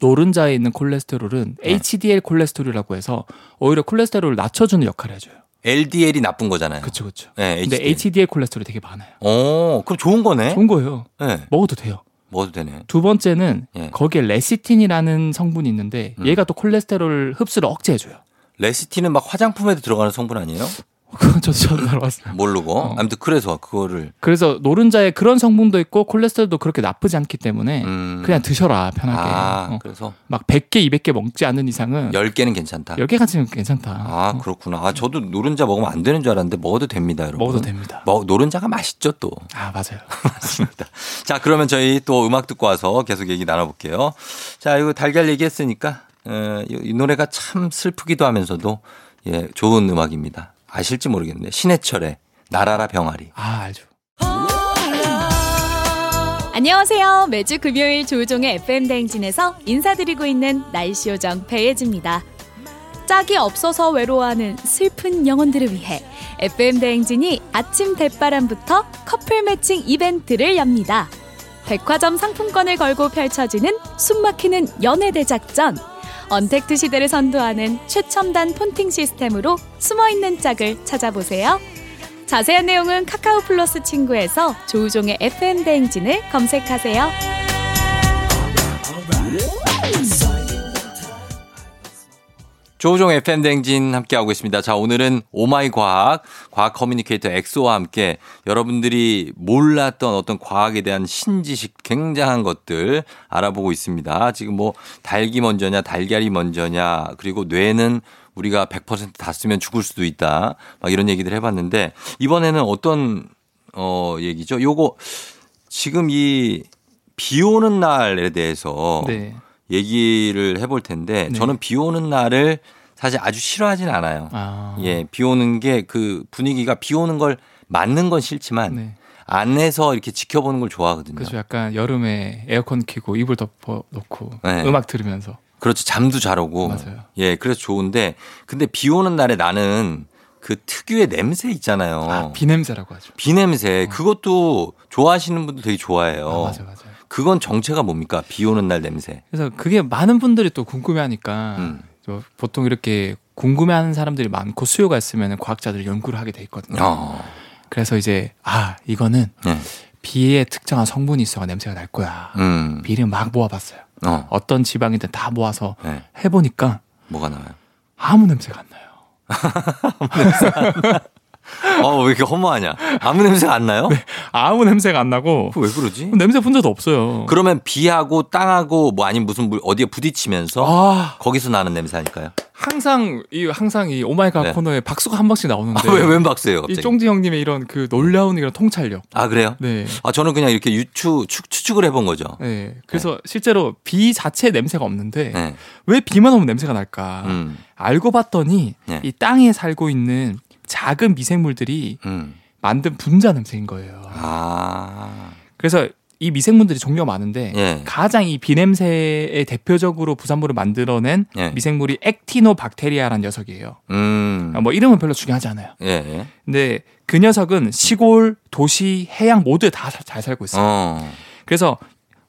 노른자에 있는 콜레스테롤은 네. HDL 콜레스테롤이라고 해서 오히려 콜레스테롤을 낮춰주는 역할을 해줘요. LDL이 나쁜 거잖아요. 그렇죠, 그렇죠. 예, 근데 HDL. HDL 콜레스테롤이 되게 많아요. 어, 그럼 좋은 거네. 좋은 거예요. 예. 먹어도 돼요. 먹어도 되네. 두 번째는 예. 거기에 레시틴이라는 성분이 있는데 음. 얘가 또 콜레스테롤 흡수를 억제해줘요. 레시틴은 막 화장품에도 들어가는 성분 아니에요? 그건 저도 처음 알아봤어요. 모르고. 어. 아무튼 그래서 그거를 그래서 노른자에 그런 성분도 있고 콜레스테롤도 그렇게 나쁘지 않기 때문에 음. 그냥 드셔라 편하게. 아, 어. 그래서 막 100개, 200개 먹지 않는 이상은 10개는 괜찮다. 10개 같으면 괜찮다. 아, 어, 그렇구나. 아, 저도 노른자 먹으면 안 되는 줄 알았는데 먹어도 됩니다, 여러분. 먹어도 됩니다. 먹- 노른자가 맛있죠, 또. 아, 맞아요. 맞습니다. 자, 그러면 저희 또 음악 듣고 와서 계속 얘기 나눠 볼게요. 자, 이거 달걀 얘기했으니까, 에, 이, 이 노래가 참 슬프기도 하면서도, 예, 좋은 음악입니다. 아실지 모르겠는데, 신해철의 나라라 병아리. 아, 알죠. 안녕하세요. 매주 금요일 조우종의 FM 대행진에서 인사드리고 있는 날씨 요정 배예지입니다. 짝이 없어서 외로워하는 슬픈 영혼들을 위해 FM 대행진이 아침 대바람부터 커플 매칭 이벤트를 엽니다. 백화점 상품권을 걸고 펼쳐지는 숨막히는 연애 대작전. 언택트 시대를 선도하는 최첨단 폰팅 시스템으로 숨어있는 짝을 찾아보세요. 자세한 내용은 카카오 플러스 친구에서 조우종의 FM 대행진을 검색하세요. 조우종 FM 댕진 함께하고 있습니다. 자, 오늘은 oh my 과학, 과학 커뮤니케이터 엑소와 함께 여러분들이 몰랐던 어떤 과학에 대한 신지식 굉장한 것들 알아보고 있습니다. 지금 뭐 닭이 먼저냐, 달걀이 먼저냐, 그리고 뇌는 우리가 100%다 쓰면 죽을 수도 있다. 막 이런 얘기들 해봤는데 이번에는 어떤 어 얘기죠? 요거 지금 이 비 오는 날에 대해서 네. 얘기를 해볼 텐데 네. 저는 비 오는 날을 사실 아주 싫어하진 않아요. 아. 예, 비 오는 게 그 분위기가 비 오는 걸 맞는 건 싫지만 네. 안에서 이렇게 지켜보는 걸 좋아하거든요. 그죠. 약간 여름에 에어컨 켜고 이불 덮어 놓고 네. 음악 들으면서. 그렇죠. 잠도 잘 오고. 맞아요. 예, 그래서 좋은데 근데 비 오는 날에 나는 그 특유의 냄새 있잖아요. 아, 비 냄새라고 하죠. 비 냄새 그것도 좋아하시는 분들 되게 좋아해요. 아, 맞아요, 맞아요. 그건 정체가 뭡니까? 비 오는 날 냄새. 그래서 그게 많은 분들이 또 궁금해하니까 음. 또 보통 이렇게 궁금해하는 사람들이 많고 수요가 있으면 과학자들이 연구를 하게 돼 있거든요. 어. 그래서 이제 아 이거는 네. 비에 특정한 성분이 있어가 냄새가 날 거야. 음. 비를 막 모아봤어요. 어. 어떤 지방이든 다 모아서 네. 해보니까 뭐가 나와요? 아무 냄새가 안 나요. 어, 왜 이렇게 허무하냐? 아무 냄새가 안 나요? 아무 냄새가 안 나고 왜 그러지? 냄새 본 적도 없어요. 그러면 비하고 땅하고 뭐 아니면 무슨 물 어디에 부딪히면서 아 거기서 나는 냄새 아닐까요? 항상 이 항상 이 oh my god 네. 코너에 박수가 한 번씩 나오는데 아, 왜 웬 박수예요, 이 갑자기? 쫑지 형님의 이런 그 놀라운 이런 통찰력. 아, 그래요? 네. 아, 저는 그냥 이렇게 유추, 추, 추측을 해본 거죠. 네. 그래서 실제로 비 자체에 냄새가 없는데 네. 왜 비만 오면 냄새가 날까? 음, 알고 봤더니 네. 이 땅에 살고 있는 작은 미생물들이 음. 만든 분자 냄새인 거예요. 아, 그래서 이 미생물들이 종류가 많은데 예. 가장 이 비냄새의 대표적으로 부산물을 만들어낸 예. 미생물이 actinobacteria라는 녀석이에요. 음. 아, 뭐 이름은 별로 중요하지 않아요. 예, 예. 근데 그 녀석은 시골, 도시, 해양 모두에 다 잘 살고 있어요. 어. 그래서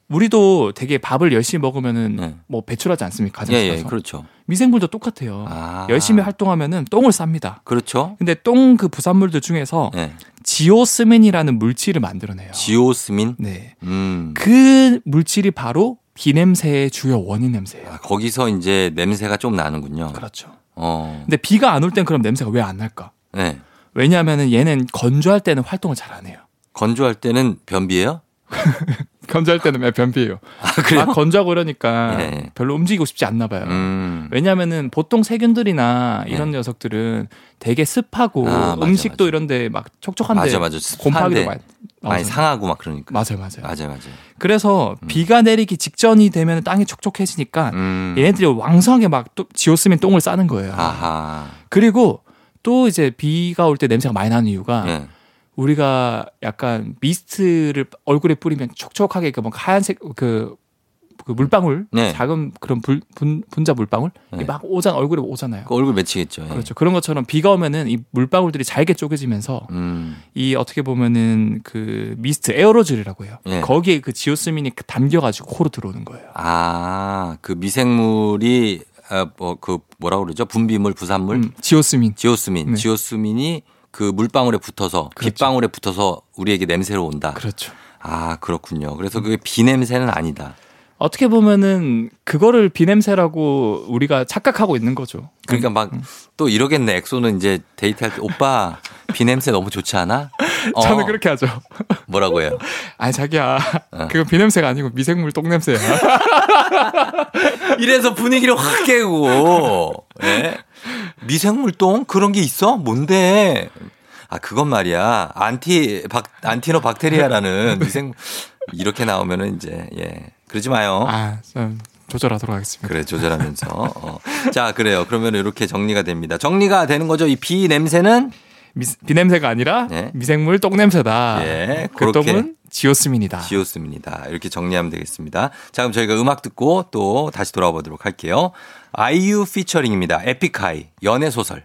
우리도 되게 밥을 열심히 먹으면은 네. 뭐 배출하지 않습니까? 예, 화장실 예, 가서. 그렇죠. 미생물도 똑같아요. 아. 열심히 활동하면은 똥을 쌉니다. 그렇죠. 근데 똥 그 부산물들 중에서 예. 지오스민이라는 물질을 만들어내요. 지오스민? 네. 음. 그 물질이 바로 비냄새의 주요 원인 냄새예요. 아, 거기서 이제 냄새가 좀 나는군요. 그렇죠. 어. 근데 비가 안 올 땐 그럼 냄새가 왜 안 날까? 네. 왜냐하면은 얘는 건조할 때는 활동을 잘 안 해요. 건조할 때는 변비예요? 건조할 때는 매 변비예요. 아, 그래요? 막 건조하고 이러니까 예. 별로 움직이고 싶지 않나 봐요. 음. 왜냐면은 보통 세균들이나 이런 녀석들은 되게 습하고 아, 맞아, 음식도 맞아. 이런데 막 촉촉한데 맞아, 맞아. 곰팡이도 많이 많이. 상하고 막 그러니까. 맞아요, 맞아요. 맞아요, 맞아요. 그래서 비가 내리기 직전이 되면 땅이 촉촉해지니까 음. 얘네들이 왕성하게 막 또 geosmin 똥을 싸는 거예요. 아하. 그리고 또 이제 비가 올 때 냄새가 많이 나는 이유가 예. 우리가 약간 mist를 얼굴에 뿌리면 촉촉하게 그 뭐 하얀색 그, 그 물방울 네. 작은 그런 불, 분, 분자 물방울 네. 막 오잖아 얼굴에 오잖아요. 그 얼굴 맺히겠죠. 예. 그렇죠. 그런 것처럼 비가 오면은 이 물방울들이 잘게 쪼개지면서 음. 이 어떻게 보면은 그 미스트 에어로졸이라고 해요. 예. 거기에 그 geosmin이 담겨가지고 코로 들어오는 거예요. 아, 그 미생물이 아, 뭐그 뭐라 그러죠? 분비물, 부산물, 음, 지오스민. 지오스민, 네. 지오스민이 그 물방울에 붙어서 그렇죠. 빗방울에 붙어서 우리에게 냄새로 온다. 그렇죠. 아, 그렇군요. 그래서 그게 비 냄새는 아니다. 어떻게 보면은 그거를 비 냄새라고 우리가 착각하고 있는 거죠. 그러니까 막 또 이러겠네. 엑소는 이제 데이트할 때 오빠 비 냄새 너무 좋지 않아? 어, 저는 그렇게 하죠. 뭐라고 해요? 아니 자기야, 어. 그건 비냄새가 아니고 미생물 똥 냄새야. 이래서 분위기를 확 깨고 예? 미생물 똥 그런 게 있어? 뭔데? 아 그건 말이야 안티 박 안티노 박테리아라는 미생 이렇게 나오면은 이제 예 그러지 마요. 아, 좀 조절하도록 하겠습니다. 그래 조절하면서 어. 자 그래요 그러면 이렇게 정리가 됩니다. 정리가 되는 거죠. 이 비 냄새는 미, 비 냄새가 아니라 네. 미생물 똥 냄새다. 예, 그. 똥은 geosmin이다. geosmin입니다. 이렇게 정리하면 되겠습니다. 자, 그럼 저희가 음악 듣고 또 다시 돌아와 보도록 할게요. 아이유 피처링입니다. 에픽하이 연애 소설.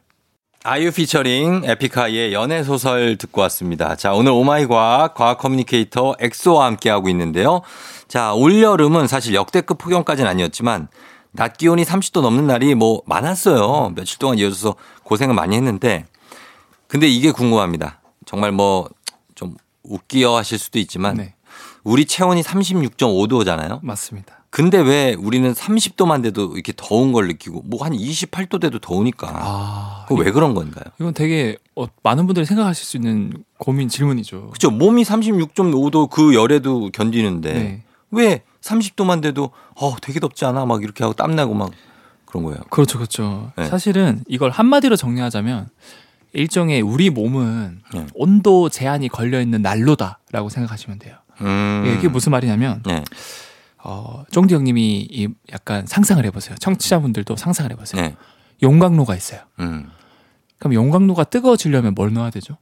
아이유 피처링 에픽하이의 연애 소설 듣고 왔습니다. 자, 오늘 오마이 과학 과학 communicator 엑소와 함께 하고 있는데요. 자, 올 여름은 사실 역대급 폭염까지는 아니었지만 낮 기온이 30도 넘는 날이 뭐 많았어요. 며칠 동안 이어져서 고생을 많이 했는데 근데 이게 궁금합니다. 정말 뭐 좀 웃기어 하실 수도 있지만 네, 우리 체온이 36.5도잖아요. 맞습니다. 근데 왜 우리는 30도만 돼도 이렇게 더운 걸 느끼고 뭐 한 28도 돼도 더우니까. 아, 그거 왜 그런 건가요? 이건 되게 어, 많은 분들이 생각하실 수 있는 고민 질문이죠. 그죠 몸이 36.5도 그 열에도 견디는데 네. 왜 30도만 돼도 어 되게 덥지 않아 막 이렇게 하고 땀 나고 막 그런 거예요. 그렇죠, 그렇죠. 네. 사실은 이걸 한마디로 정리하자면 일종의 우리 몸은 네. 온도 제한이 걸려 있는 난로다라고 생각하시면 돼요. 음. 이게 무슨 말이냐면 네. 어, 쫑디 형님이 이 약간 상상을 해보세요. 청취자분들도 상상을 해보세요. 네. 용광로가 있어요. 음. 그럼 용광로가 뜨거워지려면 뭘 넣어야 되죠?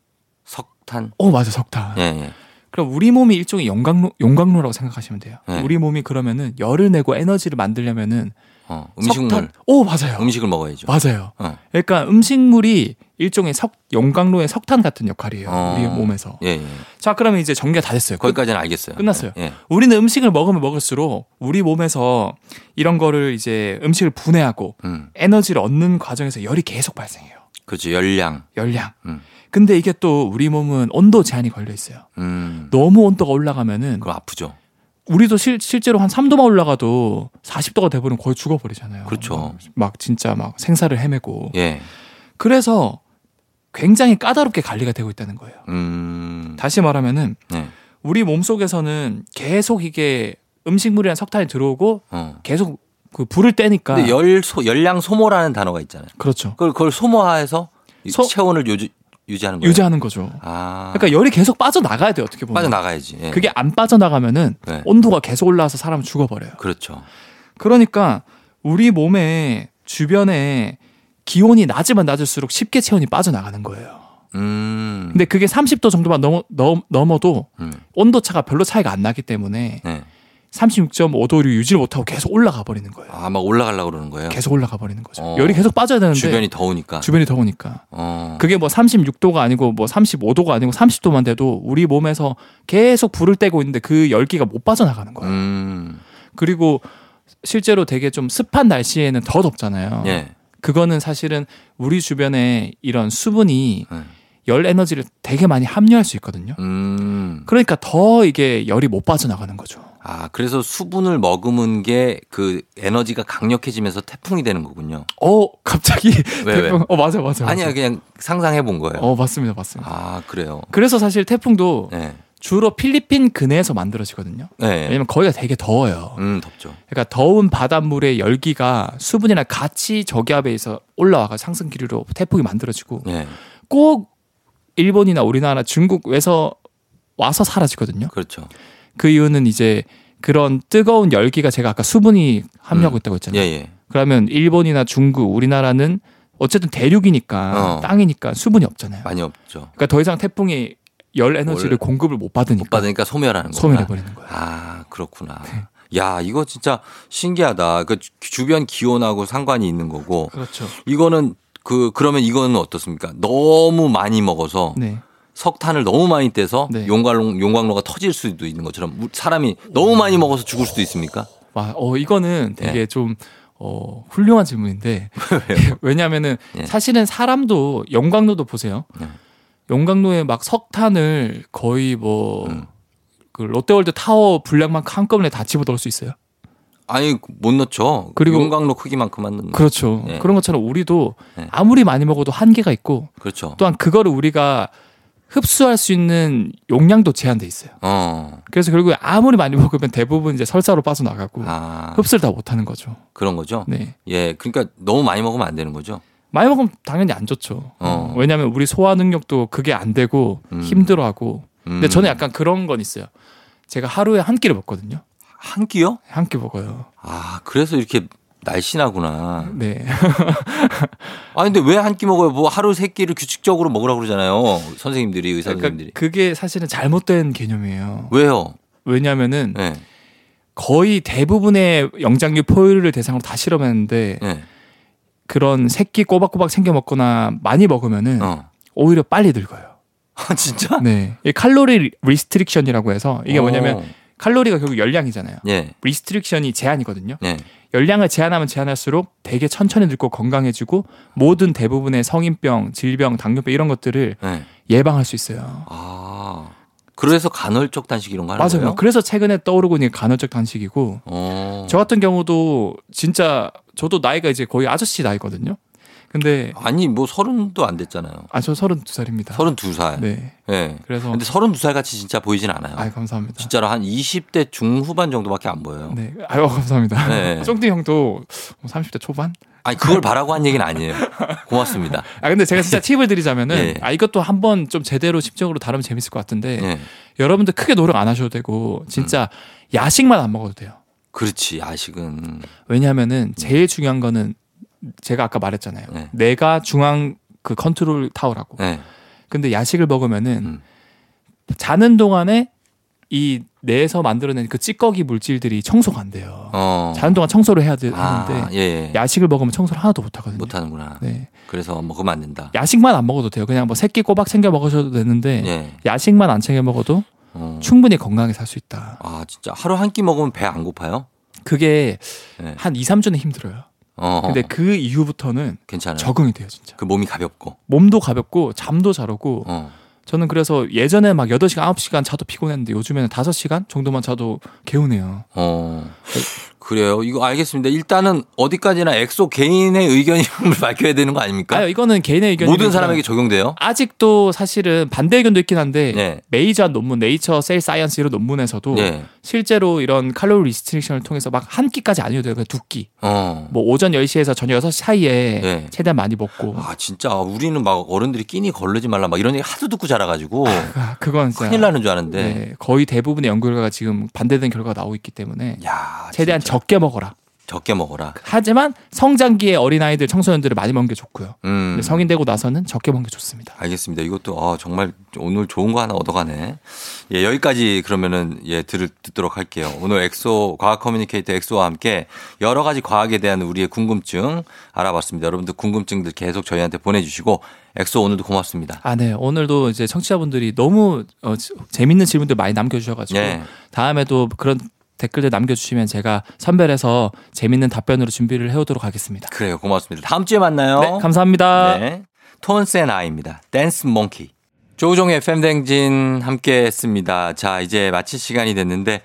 석탄. 어, 맞아, 석탄. 예, 예. 그럼 우리 몸이 일종의 용광로, 용광로라고 생각하시면 돼요. 네. 우리 몸이 그러면은 열을 내고 에너지를 만들려면은 어, 음식물 석탄. 오, 맞아요. 음식을 먹어야죠. 맞아요. 어. 그러니까 음식물이 일종의 석, 용광로의 석탄 같은 역할이에요. 어. 우리 몸에서. 예, 예. 자, 그러면 이제 정리가 다 됐어요. 끝. 거기까지는 알겠어요. 끝났어요. 예. 우리는 음식을 먹으면 먹을수록 우리 몸에서 이런 거를 이제 음식을 분해하고 음. 에너지를 얻는 과정에서 열이 계속 발생해요. 그렇죠. 열량. 열량. 음. 근데 이게 또 우리 몸은 온도 제한이 걸려 있어요. 음. 너무 온도가 올라가면은 그럼 아프죠. 우리도 실, 실제로 한 3도만 올라가도 40도가 돼버리면 거의 죽어버리잖아요. 그렇죠. 막, 막 진짜 막 생사를 헤매고. 예. 그래서 굉장히 까다롭게 관리가 되고 있다는 거예요. 음. 다시 말하면은 네. 우리 몸 속에서는 계속 이게 음식물이랑 석탄이 들어오고 어. 계속 그 불을 떼니까. 열 소, 열량 소모라는 단어가 있잖아요. 그렇죠. 그걸, 그걸 소모해서 이 소- 체온을 유지, 유지하는 거예요. 유지하는 거죠. 아. 그러니까 열이 계속 빠져나가야 돼요. 어떻게 보면. 빠져나가야지. 예. 그게 안 빠져나가면은 네. 온도가 계속 올라와서 사람은 죽어버려요. 그렇죠. 그러니까 우리 몸의 주변에 기온이 낮으면 낮을수록 쉽게 체온이 빠져나가는 거예요. 음. 근데 그게 30도 정도만 넘어, 넘, 넘어도 음. 온도 차가 별로 차이가 안 나기 때문에 네. 36.5도를 유지를 못하고 계속 올라가 버리는 거예요. 아, 막 올라가려고 그러는 거예요. 계속 올라가 버리는 거죠. 어. 열이 계속 빠져야 되는데 주변이 더우니까. 주변이 더우니까. 어. 그게 뭐 36도가 아니고 뭐 35도가 아니고 30도만 돼도 우리 몸에서 계속 불을 떼고 있는데 그 열기가 못 빠져나가는 거예요. 음. 그리고 실제로 되게 좀 습한 날씨에는 더 덥잖아요. 예. 그거는 사실은 우리 주변에 이런 수분이 네. 열 에너지를 되게 많이 함유할 수 있거든요. 음. 그러니까 더 이게 열이 못 빠져나가는 거죠. 아, 그래서 수분을 머금은 게 그 에너지가 강력해지면서 태풍이 되는 거군요. 어, 갑자기 왜, 왜? 태풍- 어, 맞아, 맞아. 아니야, 그냥 상상해 본 거예요. 어, 맞습니다, 맞습니다. 아, 그래요. 그래서 사실 태풍도 네. 주로 필리핀 근해에서 만들어지거든요. 네. 왜냐면 거기가 되게 더워요. 음, 덥죠. 그러니까 더운 바닷물의 열기가 수분이랑 같이 저기압에 서 올라와가 상승 기류로 태풍이 만들어지고 네. 꼭 일본이나 우리나라 중국에서 와서 사라지거든요. 그렇죠. 그 이유는 이제 그런 뜨거운 열기가 제가 아까 수분이 함유하고 있다고 예, 했잖아요. 예. 그러면 일본이나 중국, 우리나라는 어쨌든 대륙이니까 어. 땅이니까 수분이 없잖아요. 많이 없죠. 그러니까 더 이상 태풍이 열 에너지를 뭘 공급을 못 받으니까 못 받으니까 소멸하는 거구나. 소멸해 버리는 거예요. 아, 그렇구나. 야, 이거 진짜 신기하다. 그 주- 주변 기온하고 상관이 있는 거고. 그렇죠. 이거는 그 그러면 이거는 어떻습니까? 너무 많이 먹어서 네. 석탄을 너무 많이 떼서 네. 용광로 용광로가 터질 수도 있는 것처럼 우- 사람이 너무 많이 먹어서 죽을 수도 있습니까? 와, 어 이거는 되게 네. 좀 어, 훌륭한 질문인데? 왜냐하면은 예. 사실은 사람도 용광로도 보세요. 네. 용광로에 막 석탄을 거의 뭐 음. 그 롯데월드 타워 분량만큼 한꺼번에 다 집어넣을 수 있어요. 아니 못 넣죠. 그리고- 용광로 크기만큼만 넣는. 그렇죠. 예. 그런 것처럼 우리도 네. 아무리 많이 먹어도 한계가 있고 그렇죠. 또한 그거를 우리가 흡수할 수 있는 용량도 제한돼 있어요. 어. 그래서 결국에 아무리 많이 먹으면 대부분 이제 설사로 빠져나가고 아. 흡수를 다 못하는 거죠. 그런 거죠. 네. 예. 그러니까 너무 많이 먹으면 안 되는 거죠. 많이 먹으면 당연히 안 좋죠. 어. 왜냐하면 우리 소화 능력도 그게 안 되고 음. 힘들어하고. 근데 음. 저는 약간 그런 건 있어요. 제가 하루에 한 끼를 먹거든요. 한 끼요? 한 끼 먹어요. 아, 그래서 이렇게 날씬하구나. 네. 아, 근데 왜 한 끼 먹어요? 뭐 하루 세 끼를 규칙적으로 먹으라고 그러잖아요. 선생님들이, 의사 그러니까 선생님들이. 그게 사실은 잘못된 개념이에요. 왜요? 왜냐하면은 예. 거의 대부분의 영장류 포유류를 대상으로 다 실험했는데 예. 그런 새끼 꼬박꼬박 챙겨 먹거나 많이 먹으면은 어. 오히려 빨리 늙어요. 아, 진짜? 네. 이 칼로리 리스트릭션이라고 해서 이게 뭐냐면 어. 칼로리가 결국 열량이잖아요. 예. restriction이 제한이거든요. 예. 열량을 제한하면 제한할수록 되게 천천히 늙고 건강해지고 모든 대부분의 성인병, 질병, 당뇨병 이런 것들을 예. 예방할 수 있어요. 아. 그래서 간헐적 단식 이런 거 하는 맞아요. 거예요? 그래서 최근에 떠오르고 있는 게 간헐적 단식이고 어. 저 같은 경우도 진짜 저도 나이가 이제 거의 아저씨 나이거든요. 근데 아니, 뭐 서른도 안 됐잖아요. 아저 32살입니다. 서른 두 살. 네. 예. 그래서 근데 서른 두 살 같이 진짜 보이진 않아요. 아 감사합니다. 진짜로 한 20대 중후반 정도밖에 안 보여요. 네. 아유 감사합니다. 네. 쫑디 형도 30대 초반? 아니, 그걸 바라고 한 얘기는 아니에요. 고맙습니다. 아 근데 제가 진짜 팁을 드리자면은 예. 아 이것도 한번 좀 제대로 심층적으로 다루면 재밌을 것 같은데 예. 여러분들 크게 노력 안 하셔도 되고 진짜 음. 야식만 안 먹어도 돼요. 그렇지, 야식은. 왜냐하면은 제일 중요한 거는 제가 아까 말했잖아요. 네. 내가 중앙 그 컨트롤 타워라고. 예. 근데 야식을 먹으면은 음. 자는 동안에 이 뇌에서 만들어낸 그 찌꺼기 물질들이 청소가 안 돼요. 어. 자는 동안 청소를 해야 되, 아, 예, 예. 야식을 먹으면 청소를 하나도 못 하거든요. 못 하는구나. 네. 그래서 먹으면 안 된다. 야식만 안 먹어도 돼요. 그냥 뭐 새끼 꼬박 챙겨 먹으셔도 되는데 예. 야식만 안 챙겨 먹어도 어. 충분히 건강하게 살 수 있다. 아, 진짜 하루 한 끼 먹으면 배 안 고파요? 그게 예. 한 2, 3주는 힘들어요. 어. 근데 그 이후부터는 괜찮아요. 적응이 돼요, 진짜. 그 몸이 가볍고. 몸도 가볍고 잠도 잘 오고 어. 저는 그래서 예전에 막 8시간, 9시간 자도 피곤했는데 요즘에는 5시간 정도만 자도 개운해요. 어. 그래요. 이거 알겠습니다. 일단은 어디까지나 엑소 개인의 의견임을 밝혀야 되는 거 아닙니까? 아, 이거는 개인의 의견이 모든 사람에게 적용돼요? 아직도 사실은 반대 의견도 있긴 한데 네. 메이저 논문, Nature Cell Science 이런 논문에서도 네. 실제로 이런 칼로리 리스트릭션을 통해서 막 한 끼까지 아니어도 돼요. 그냥 두 끼. 어. 뭐 오전 10시에서 저녁 6시 사이에 네. 최대한 많이 먹고 아, 진짜 우리는 막 어른들이 끼니 걸르지 말라 막 이런 얘기 하도 듣고 자라가지고 아, 그건 진짜 큰일 나는 줄 알았는데. 네, 거의 대부분의 연구 결과가 지금 반대되는 결과가 나오고 있기 때문에 야, 최대한 진짜 적게 먹어라. 적게 먹어라. 하지만 성장기의 어린 아이들, 청소년들을 많이 먹는 게 좋고요. 음. 성인 되고 나서는 적게 먹는 게 좋습니다. 알겠습니다. 이것도 아, 정말 오늘 좋은 거 하나 얻어가네. 예, 여기까지 그러면은 예 들, 듣도록 할게요. 오늘 엑소 과학 communicator 엑소와 함께 여러 가지 과학에 대한 우리의 궁금증 알아봤습니다. 여러분들 궁금증들 계속 저희한테 보내주시고 엑소 오늘도 고맙습니다. 아, 네. 오늘도 이제 청취자분들이 너무 어, 지- 재밌는 질문들 많이 남겨주셔가지고 예. 다음에도 그런 댓글들 남겨주시면 제가 선별해서 재밌는 답변으로 준비를 해오도록 하겠습니다. 그래요. 고맙습니다. 다음 주에 만나요. 네, 감사합니다. 네. 톤센 아입니다. 댄스 몽키. 조종의 FM 댕진 함께 했습니다. 자, 이제 마칠 시간이 됐는데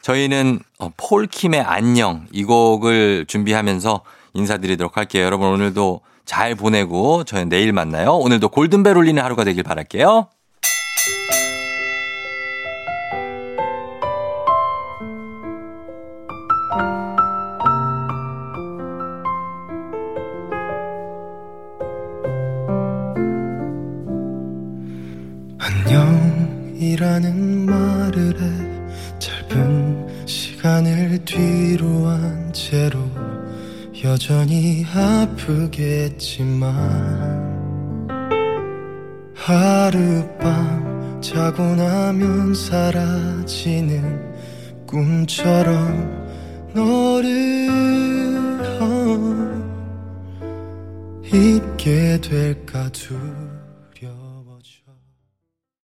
저희는 어, 폴킴의 안녕 이 곡을 준비하면서 인사드리도록 할게요. 여러분 오늘도 잘 보내고 저희는 내일 만나요. 오늘도 골든벨 울리는 하루가 되길 바랄게요. 이라는 말을 해 짧은 시간을 뒤로 한 채로 여전히 아프겠지만 하룻밤 자고 나면 사라지는 꿈처럼 너를 어, 잊게 될까 두